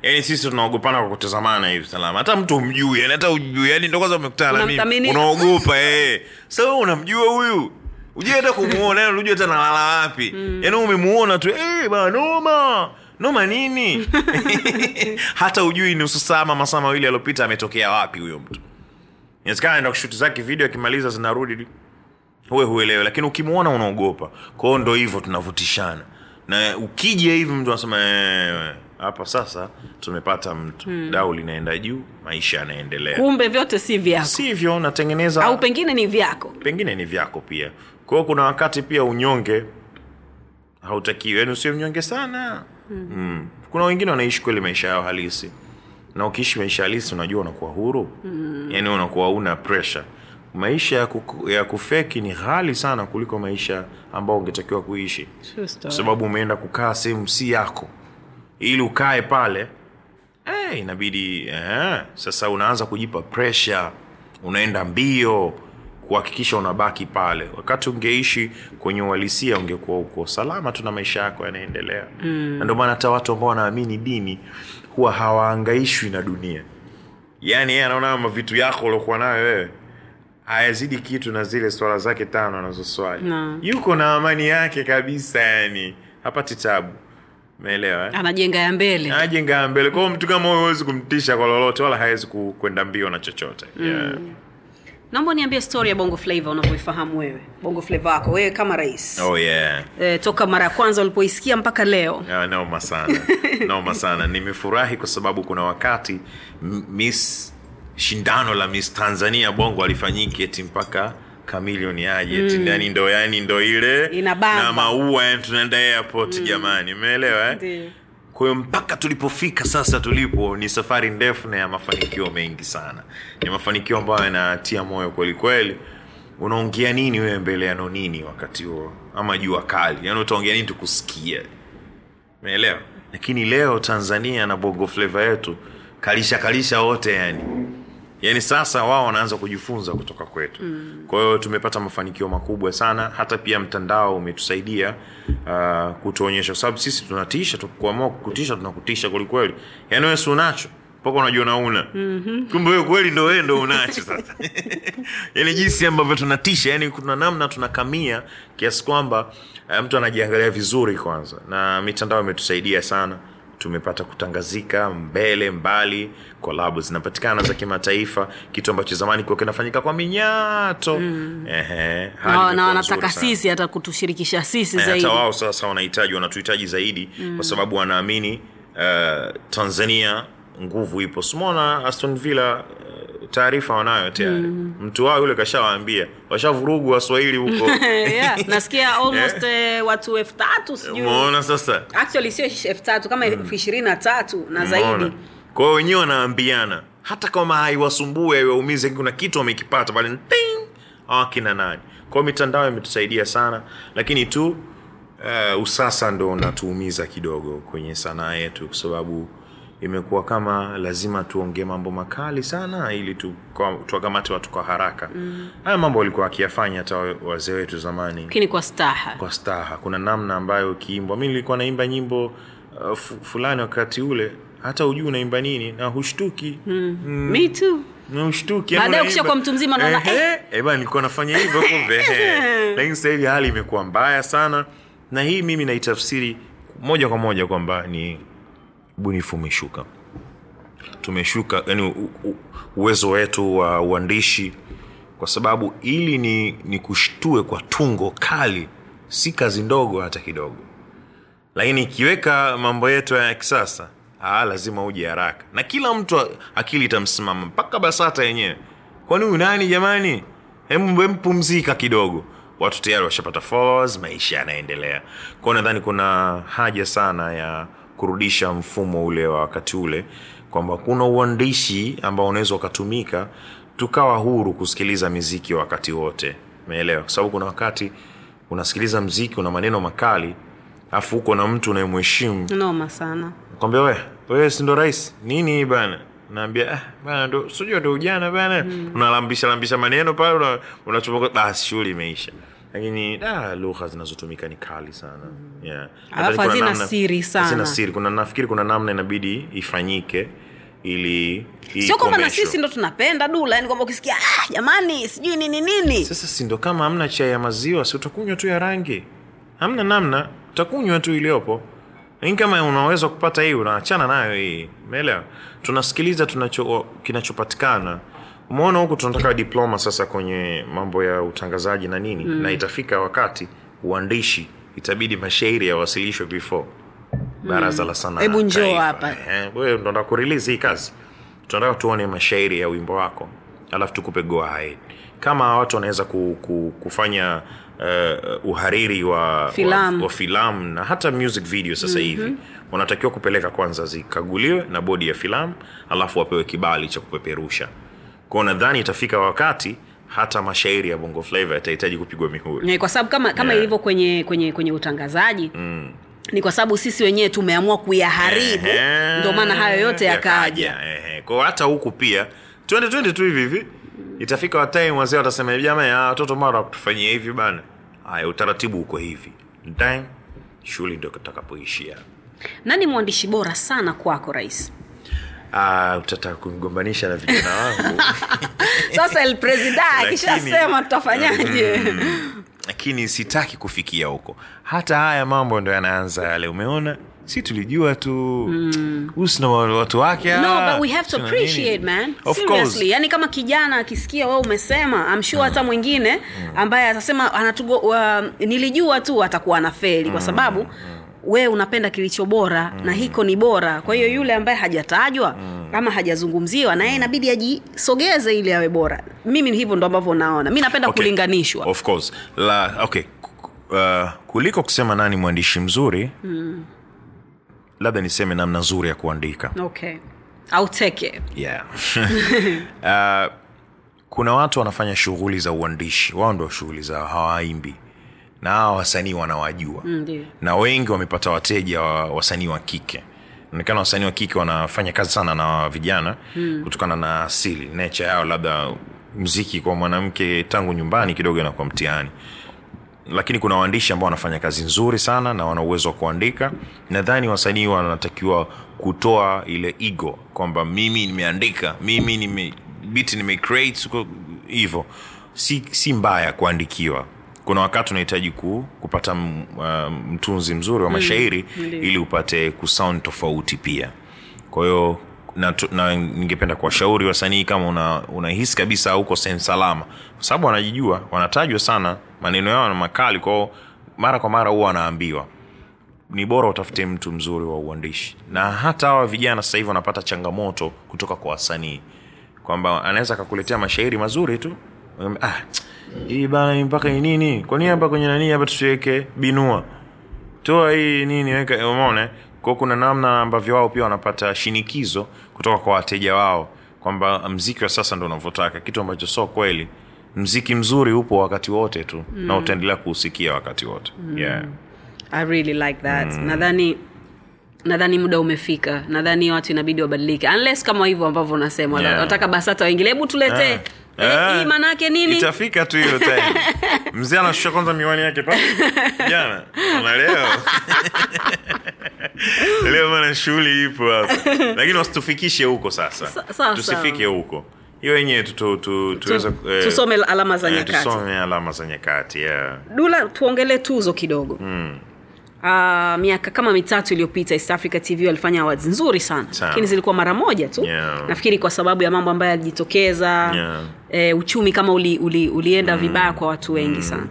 Yaani sisi tunaogopana kwa kutazamana hivi salama. Hata mtu umjui yani hata ujui yani ndo kwanza umekutana na mimi. Unaogopa eh. Sa so, unamjua huyu? Ujui hata kumuona yani unajua hata nalala wapi? Yani umemuona tu hey, bana noma nini? Hata ujui nusu saa ama masaa mawili aliyopita ametokea wapi huyo mtu. Inawezekana anaenda kushuti zake video akimaliza zinarudi huwe huelewe lakini ukimwona unaogopa. Kwao ndo hivyo tunavutishana. Na ukija hivi mtu anasema "Eh, hapa sasa tumepata mtu. Hmm. dau linaenda juu maisha yanaendelea. Kumbe vyote si vyako. Sivyo natengeneza au pengine ni vyako. Pengine ni vyako pia. Kwao kuna wakati pia unyonge hautakiwi. Yani usio mnyonge sana mm. Mm. kuna wengine wanaishi kweli maisha yao halisi na ukiishi maisha halisi unajua unakuwa huru mm. yaani unakuwa una pressure maisha ya, kuku, ya kufeki ni ghali sana kuliko maisha ambao ungetakiwa kuishi kwa sababu umeenda kukaa sehemu si yako ili ukae pale hey, inabidi eh, sasa unaanza kujipa pressure unaenda mbio kuhakikisha unabaki pale. Wakati ungeishi kwenye uhalisia ungekuwa uko salama tu na maisha yako yanaendelea. Mm. na ndio maana hata watu ambao wanaamini dini huwa hawaangaishwi na dunia. Yaani yeye anaona kama vitu yako uliokuwa nayo wewe hayazidi kitu na zile swala zake tano anazoswali. Naam. yuko na amani yake kabisa yani hapati tabu. Meelewa eh? anajenga ya mbele. Ajenga mbele. Kwao mtu kama huyo huwezi kumtisha kwa lolote wala hawezi kwenda mbio na chochote. Yeah. Naomba niambie story ya bongo flava unavyoifahamu wewe bongo flava yako wewe kama rais oh yeah e, toka mara ya kwanza ulipoisikia mpaka leo yeah, naoma sana naoma sana nimefurahi kwa sababu kuna wakati miss shindano la miss tanzania bongo alifanyiki eti mpaka kamilioni aje mm. yani ndo yani ndo ile Inabamba. na maua tunaenda airport jamani umeelewa eh? Ndiyo. Kwa mpaka tulipofika sasa tulipo ni safari ndefu na ya mafanikio mengi sana. Ni mafanikio ambayo yanatia moyo kweli kweli. Unaongea nini wewe mbele ya nonini wakati huo? Ama jua kali. Yaani utaongea nini tukusikia umeelewa? Lakini leo tanzania na bongo fleva yetu kalisha kalisha wote yani yaani sasa wao wanaanza kujifunza kutoka kwetu. Mm. kwa hiyo tumepata mafanikio makubwa sana. Hata pia mtandao umetusaidia uh, kutuonyesha. Kwa sababu sisi tunatisha tu- kuamua kutisha tunakutisha kwelikweli yaani wewe si unacho mpaka unajiona una. Mm-hmm. kumbe wewe kweli ndo wewe ndo unacho sasa. Yaani jinsi ambavyo tunatisha yani kuna namna tunakamia kiasi kwamba uh, mtu anajiangalia vizuri kwanza. Na mitandao imetusaidia sana tumepata kutangazika mbele mbali kolabo zinapatikana za kimataifa kitu ambacho zamani kuwa kinafanyika kwa minyato mm. Ehe, na, wanataka sisi hata kutushirikisha sisi Eh, zaidi hata wao sasa wanahitaji wanatuhitaji zaidi mm. kwa sababu wanaamini uh, tanzania nguvu ipo simona aston villa taarifa wanayo tayari. Mm. mtu wao yule kashawaambia washavurugu waswahili huko. Yeah, nasikia almost eh, watu elfu tatu sijuiona sasa? Actually sio elfu tatu kama elfu ishirini na tatu na zaidi. Kwao wenyewe wanaambiana hata kama haiwasumbue haiwaumize kuna kitu wamekipata pale. Ting! Hawa nani? Kwao mitandao imetusaidia sana lakini tu uh, usasa ndo unatuumiza kidogo kwenye sanaa yetu kwa sababu imekuwa kama lazima tuongee mambo makali sana ili tuwakamate watu kwa haraka. Mm. haya mambo walikuwa wakiyafanya hata wazee wetu zamani. Lakini kwa staha. Kwa staha. Kuna namna ambayo ukiimbwa. Mi nilikuwa naimba nyimbo uh, fulani wakati ule hata hujui unaimba nini na hushtuki. Mm. me too. Na Baadaye yani ukishakuwa mtu mzima naona eh. bana nilikuwa nafanya hivyo kumbe lakini sasa hivi hali imekuwa mbaya sana. Na hii mimi naitafsiri moja kwa moja kwamba ni ubunifu umeshuka. Tumeshuka yani uwezo wetu wa uandishi kwa sababu ili ni, ni kushtue kwa tungo kali si kazi ndogo hata kidogo. Lakini ikiweka mambo yetu ya kisasa aa, lazima uje haraka. Na kila mtu akili itamsimama mpaka basata yenyewe. Kwani huyu nani jamani? Hem kidogo. Watu tayari washapata maisha yanaendelea. Kwao nadhani kuna haja sana ya kurudisha mfumo ule wa wakati ule kwamba kuna uandishi ambao unaweza ukatumika tukawa huru kusikiliza miziki wakati wote. Umeelewa? Kwa sababu kuna wakati unasikiliza mziki una maneno makali afu uko na mtu unayemheshimu. Noma sana. Kwambia we wewe sindo rais? Nini bana? Naambia ah, bana ndo sijua ndo ujana bana. Mm. unalambisha lambisha maneno pale una- basi shughuli imeisha lakini da lugha zinazotumika ni kali sana. Yeah. Alafu kuna hazina siri sana. hazina siri. Kuna nafikiri kuna namna inabidi ifanyike ili sio kwamba na sisi ndo tunapenda dula yani kwamba ukisikia ah, jamani sijui nini nini. Sasa sindo kama hamna chai ya maziwa si utakunywa tu ya rangi. Hamna namna utakunywa tu iliyopo lakini kama unaweza kupata hii unaachana nayo hii. Umeelewa? Tunasikiliza tunacho kinachopatikana umeona huku tunataka diploma sasa kwenye mambo ya utangazaji na nini mm. na itafika wakati uandishi itabidi mashairi yawasilishwe before baraza la sanaa Hebu njoo hapa. Wewe ndo hii kazi tunataka tuone mashairi ya wimbo wako alafu tukupe go kama watu wanaweza ku, ku, kufanya uh, uhariri wa Filamu. wa, wa filamu na hata music video sasa hivi mm-hmm. wanatakiwa kupeleka kwanza zikaguliwe na bodi ya filamu alafu wapewe kibali cha kupeperusha kwao nadhani itafika wakati hata mashairi ya bongo flava yatahitaji kupigwa mihuri. Kwa sababu kama kama Yeah. ilivyo kwenye kwenye kwenye utangazaji mm. ni kwa sababu sisi wenyewe tumeamua kuyaharibu. Ndio maana hayo yote yakaja. ya kwao hata huku pia twende twende tu hivi hivi. Itafika watai wazee watasema jamani ah, watoto mara kutufanyia hivi bana. Haya utaratibu uko hivi. Time shughuli ndio itakapoishia nani mwandishi bora sana kwako rais utataka kumgombanisha na vijana wangu. Sasa el presida akishasema tutafanyaje? Lakini sitaki kufikia huko. Hata haya mambo ndo yanaanza yale umeona? Si tulijua tu. Mm. usina watu wake no but we have to appreciate man. Of seriously. Course. yani kama kijana akisikia wewe umesema I'm sure hata mwingine ambaye atasema anatugo, uh, nilijua tu atakuwa na feli kwa sababu wewe unapenda kilicho bora na hiko ni bora. Kwa hiyo yule ambaye hajatajwa ama hajazungumziwa na yeye inabidi ajisogeze ili awe bora. Mimi hivyo ndo ambavyo naona. Mi napenda Okay. kulinganishwa. Of course. La okay. Uh, kuliko kusema nani mwandishi mzuri mm. labda niseme namna nzuri ya kuandika. Okay. Au teke yeah. uh, kuna watu wanafanya shughuli za uandishi. Wao ndo shughuli zao hawaimbi na hawa wasanii wanawajua. Mm, na wengi wamepata wateja wa wasanii wa kike. Naonekana wasanii wa kike wanafanya kazi sana na vijana mm. kutokana na asili nature yao labda mziki kwa mwanamke tangu nyumbani kidogo inakuwa mtihani. Lakini kuna waandishi ambao wanafanya kazi nzuri sana na wana uwezo wa kuandika. Nadhani wasanii wanatakiwa kutoa ile ego kwamba mimi nimeandika mimi nime biti hivyo. Si, si mbaya kuandikiwa kuna wakati unahitaji ku, kupata m- uh, mtunzi mzuri wa mashairi mm, ili upate kusound tofauti pia. Kwa hiyo na, na ningependa kuwashauri wasanii kama una- unahisi kabisa huko sehemu salama. Kwa sababu wanajijua wanatajwa sana maneno yao na makali kwao mara kwa mara huwa wanaambiwa. Ni bora utafute mtu mzuri wa uandishi. Na hata hawa vijana sasa hivi wanapata changamoto kutoka kwa wasanii. Kwamba anaweza akakuletea mashairi mazuri tu. Ah, hii bana mpaka ni nini? Kwa nini hapa kwenye nani hapa tusiweke binua? Toa hii nini weka umeona kwa kuna namna ambavyo wao pia wanapata shinikizo kutoka kwa wateja wao kwamba mziki wa sasa ndo unavyotaka. Kitu ambacho sio kweli. Mziki mzuri upo wakati wote tu mm. na utaendelea kuusikia wakati wote. Mm. yeah. I really like that. Nadhani nadhani muda umefika. Nadhani watu inabidi wabadilike. Unless kama hivyo ambavyo unasema. Yeah. nataka basata waingilie. Hebu tuletee. Yeah. Eh, Ah. hii maana yake nini? Itafika tu hiyo time. Mzee anashusha kwanza miwani yake pa jana. Na leo. Leo mana shughuli ipo hapa. Lakini wasitufikishe huko sasa. Sa- sawa, tusifike huko. Hiyo wenyewe tu, tu, tu, eh, tusome alama za eh, nyakati. tusome alama za nyakati yeah. dula tuongelee tuzo kidogo. Mm. Uh, miaka kama mitatu iliyopita east africa tv walifanya awards nzuri sana lakini zilikuwa mara moja tu Yeah. nafikiri kwa sababu ya mambo ambayo yalijitokeza Yeah. e, uchumi kama uli, uli, ulienda mm. vibaya kwa watu wengi mm. sana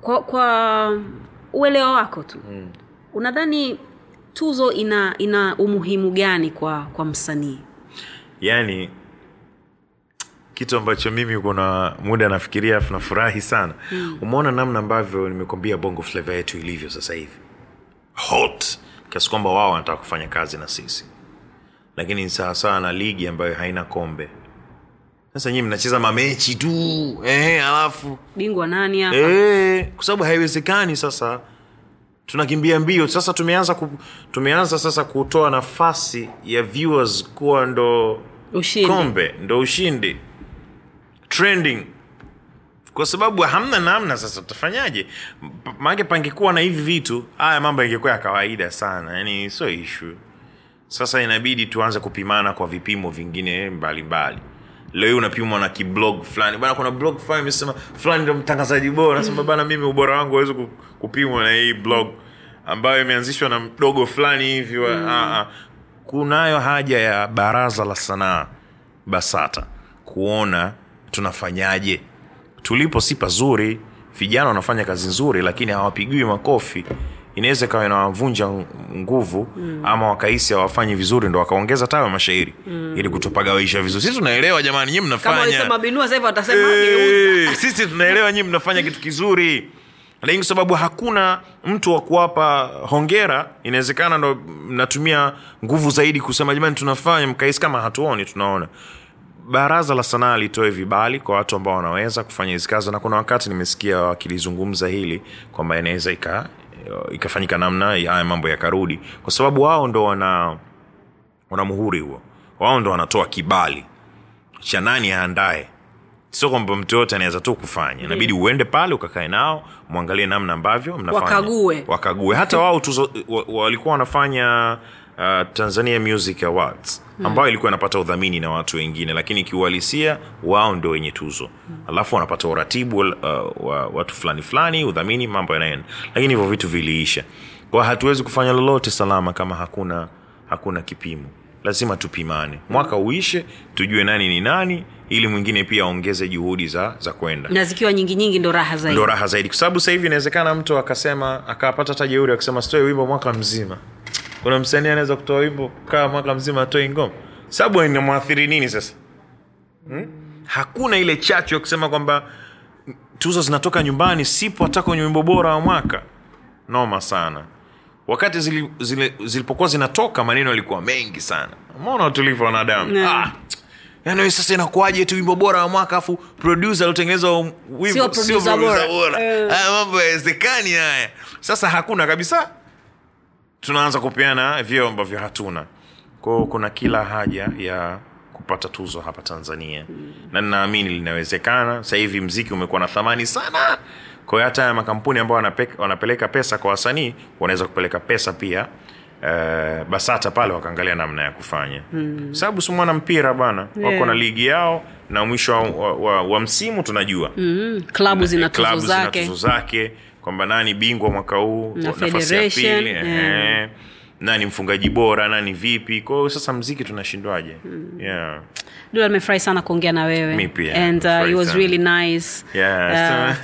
kwa, kwa uelewa wako tu mm. unadhani tuzo ina ina umuhimu gani kwa kwa msanii yani kitu ambacho mimi kuna muda nafikiria afu nafurahi sana. Mm. umeona namna ambavyo nimekwambia bongo flava yetu ilivyo sasa hivi. Hot. Kiasi kwamba wao wanataka kufanya kazi na sisi. Lakini ni sawasawa na ligi ambayo haina kombe. Sasa nyii mnacheza mamechi tu. Eh, alafu. Bingwa nani hapa? Eh, kwa sababu haiwezekani sasa. Tunakimbia mbio. Sasa tumeanza ku, tumeanza sasa kutoa nafasi ya viewers kuwa ndo Ushindi. kombe ndo ushindi trending. Kwa sababu hamna namna sasa utafanyaje maanake pangekuwa na hivi vitu haya mambo yangekuwa ya kawaida sana. Yani sio ishu sasa inabidi tuanze kupimana kwa vipimo vingine mbalimbali. Leo hii unapimwa na kiblog fulani. Bana kuna blog fulani imesema fulani ndo mtangazaji bora. Nasema bana mimi ubora wangu awezi kupimwa na hii blog. Ambayo imeanzishwa na mdogo fulani hivi wa- ah, ah. kunayo haja ya baraza la sanaa basata kuona tunafanyaje? Tulipo si pazuri. Vijana wanafanya kazi nzuri lakini hawapigiwi makofi. Inaweza ikawa inawavunja nguvu mm. ama wakahisi hawafanyi vizuri ndo wakaongeza tayo mashairi. Mm. ili kutopagawaisha vizuri. Sisi tunaelewa jamani nyi kama mnafanya walisema binua sasa hivi watasema geuza Eh, sisi tunaelewa nyi mnafanya kitu kizuri. Lakini kwa sababu hakuna mtu wa kuwapa hongera inawezekana ndo mnatumia nguvu zaidi kusema jamani tunafanya. Mkahisi kama hatuoni tunaona baraza la sanaa litoe vibali kwa watu ambao wanaweza kufanya hizi kazi na kuna wakati nimesikia wakilizungumza hili kwamba inaweza ika ikafanyika namna haya mambo yakarudi kwa sababu wao ndo wana wana muhuri huo. Wao ndo wanatoa kibali cha nani aandae. Sio kwamba mtu yoyote anaweza tu kufanya. Inabidi uende pale ukakae nao mwangalie namna ambavyo mnafanya. Wakague. wakague. Hata wao tuzo, wa, walikuwa wanafanya uh, tanzania music awards ambayo ilikuwa inapata udhamini na watu wengine lakini kiuhalisia wao ndo wenye tuzo. Alafu wanapata uratibu uh, wa watu fulani fulani udhamini mambo yanaenda. Lakini hivyo vitu viliisha. Kwa hatuwezi kufanya lolote salama kama hakuna hakuna kipimo. Lazima tupimane. Mwaka uishe tujue nani ni nani ili mwingine pia aongeze juhudi za za kwenda. Na zikiwa nyingi nyingi ndo raha zaidi. Ndo raha zaidi. Kwa sababu sasa hivi inawezekana mtu akasema akapata hata jeuri akasema sitoe wimbo mwaka mzima kuna msanii anaweza kutoa wimbo kaa mwaka mzima atoi ngoma? Sababu inamwathiri nini sasa? Hmm? hakuna ile chachu ya kusema kwamba tuzo zinatoka nyumbani sipo hata kwenye wimbo bora wa mwaka. Noma sana. Wakati zili, zili, zilipokuwa zinatoka maneno yalikuwa mengi sana. Mona utulivu wa wanadamu? Ah, yani sasa inakuaje tu wimbo bora wa mwaka afu producer aliotengeneza wimbo Sio bora. Eh. haya mambo yawezekani haya. Sasa hakuna kabisa tunaanza kupeana vyeo ambavyo hatuna. Kwao kuna kila haja ya kupata tuzo hapa tanzania. Na ninaamini linawezekana. Sasa hivi mziki umekuwa na thamani sana. Kwa hiyo hata haya makampuni ambayo wanape- wanapeleka pesa kwa wasanii wanaweza kupeleka pesa pia uh, basata pale wakaangalia namna ya kufanya. Mm. sababu simwana mpira bana. Yeah. wako na ligi yao na mwisho wa, wa, wa, wa msimu tunajua. Mm. klabu zina tuzo zake. tuzo zake kwamba nani bingwa mwaka huu Na nafasi ya pili yeah. Nani mfungaji bora nani vipi. Kwa hiyo sasa mziki tunashindwaje? Yeah. Dula, nimefurahi sana kuongea na wewe. Mi pia, and uh, it was sana. really nice. Yeah,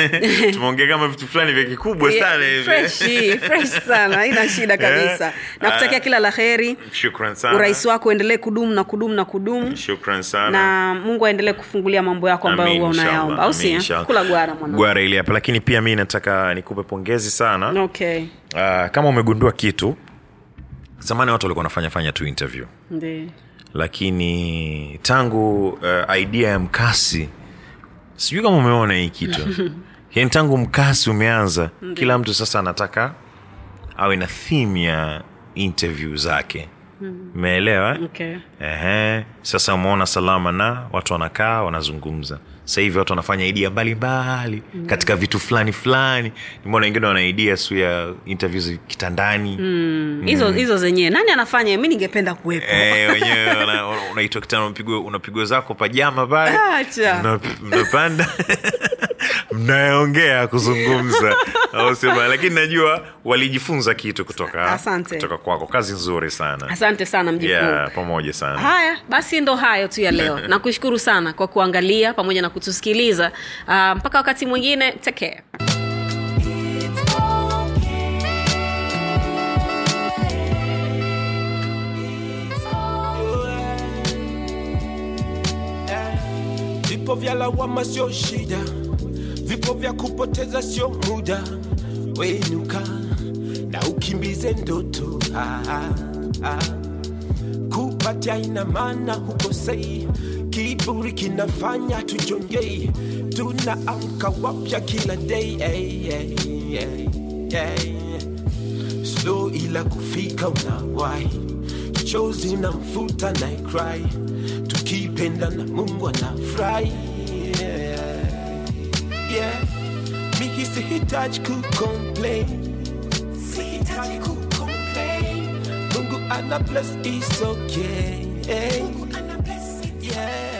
Uh, tumeongea kama vitu fulani vya kikubwa Yeah, sana hivi. freshi, fresh sana haina shida kabisa. Yeah. nakutakia uh, kila la heri. shukran sana. Wako uendelee kudumu na kudumu na kudumu. Shukran sana. Na mungu aendelee kufungulia mambo yako ambayo huwa unayaomba au si kula gwara mwana gwara ili hapa lakini pia mi nataka nikupe pongezi sana. Okay. Uh, kama umegundua kitu zamani watu walikuwa wanafanya fanya tu interview Ndi. lakini tangu uh, idea ya mkasi sijui kama umeona hii kitu yani tangu mkasi umeanza kila mtu sasa anataka awe na theme ya interview zake umeelewa eh? okay Ehe. Sasa umeona salama na watu wanakaa wanazungumza. Sasa hivi watu wanafanya idea mbalimbali mm. katika vitu fulani fulani. Nimeona wengine wana idea su ya interviews kitandani. Mm. hizo hizo zenyewe. Nani anafanya? Mi ningependa kuwepo. Eh, wenyewe unaitwa kitanda unapigwa zako pajama pale. Mnapanda. Mnaongea kuzungumza. Au sema lakini najua walijifunza kitu kutoka Asante. kutoka kwako. Kazi nzuri sana. Asante sana mjikuu yeah, pamoja sana. Haya basi ndo hayo tu ya leo. Nakushukuru sana kwa kuangalia pamoja na kutusikiliza uh, mpaka wakati mwingine take care vya lawama sio shida, vipo vya kupoteza sio muda. Wenuka na ukimbize ndoto ah, ah, ah. Kupatia ina maana hukosei, kiburi kinafanya tujongei, tunaamka wapya kila day hey, hey, hey, hey. slow ila kufika unawahi chozi na mfuta na cry tukipenda na mungu anafurahi yeah. yeah. miki sihitaji kucomplain sihitaji kucomplain and Plus is okay. Yeah.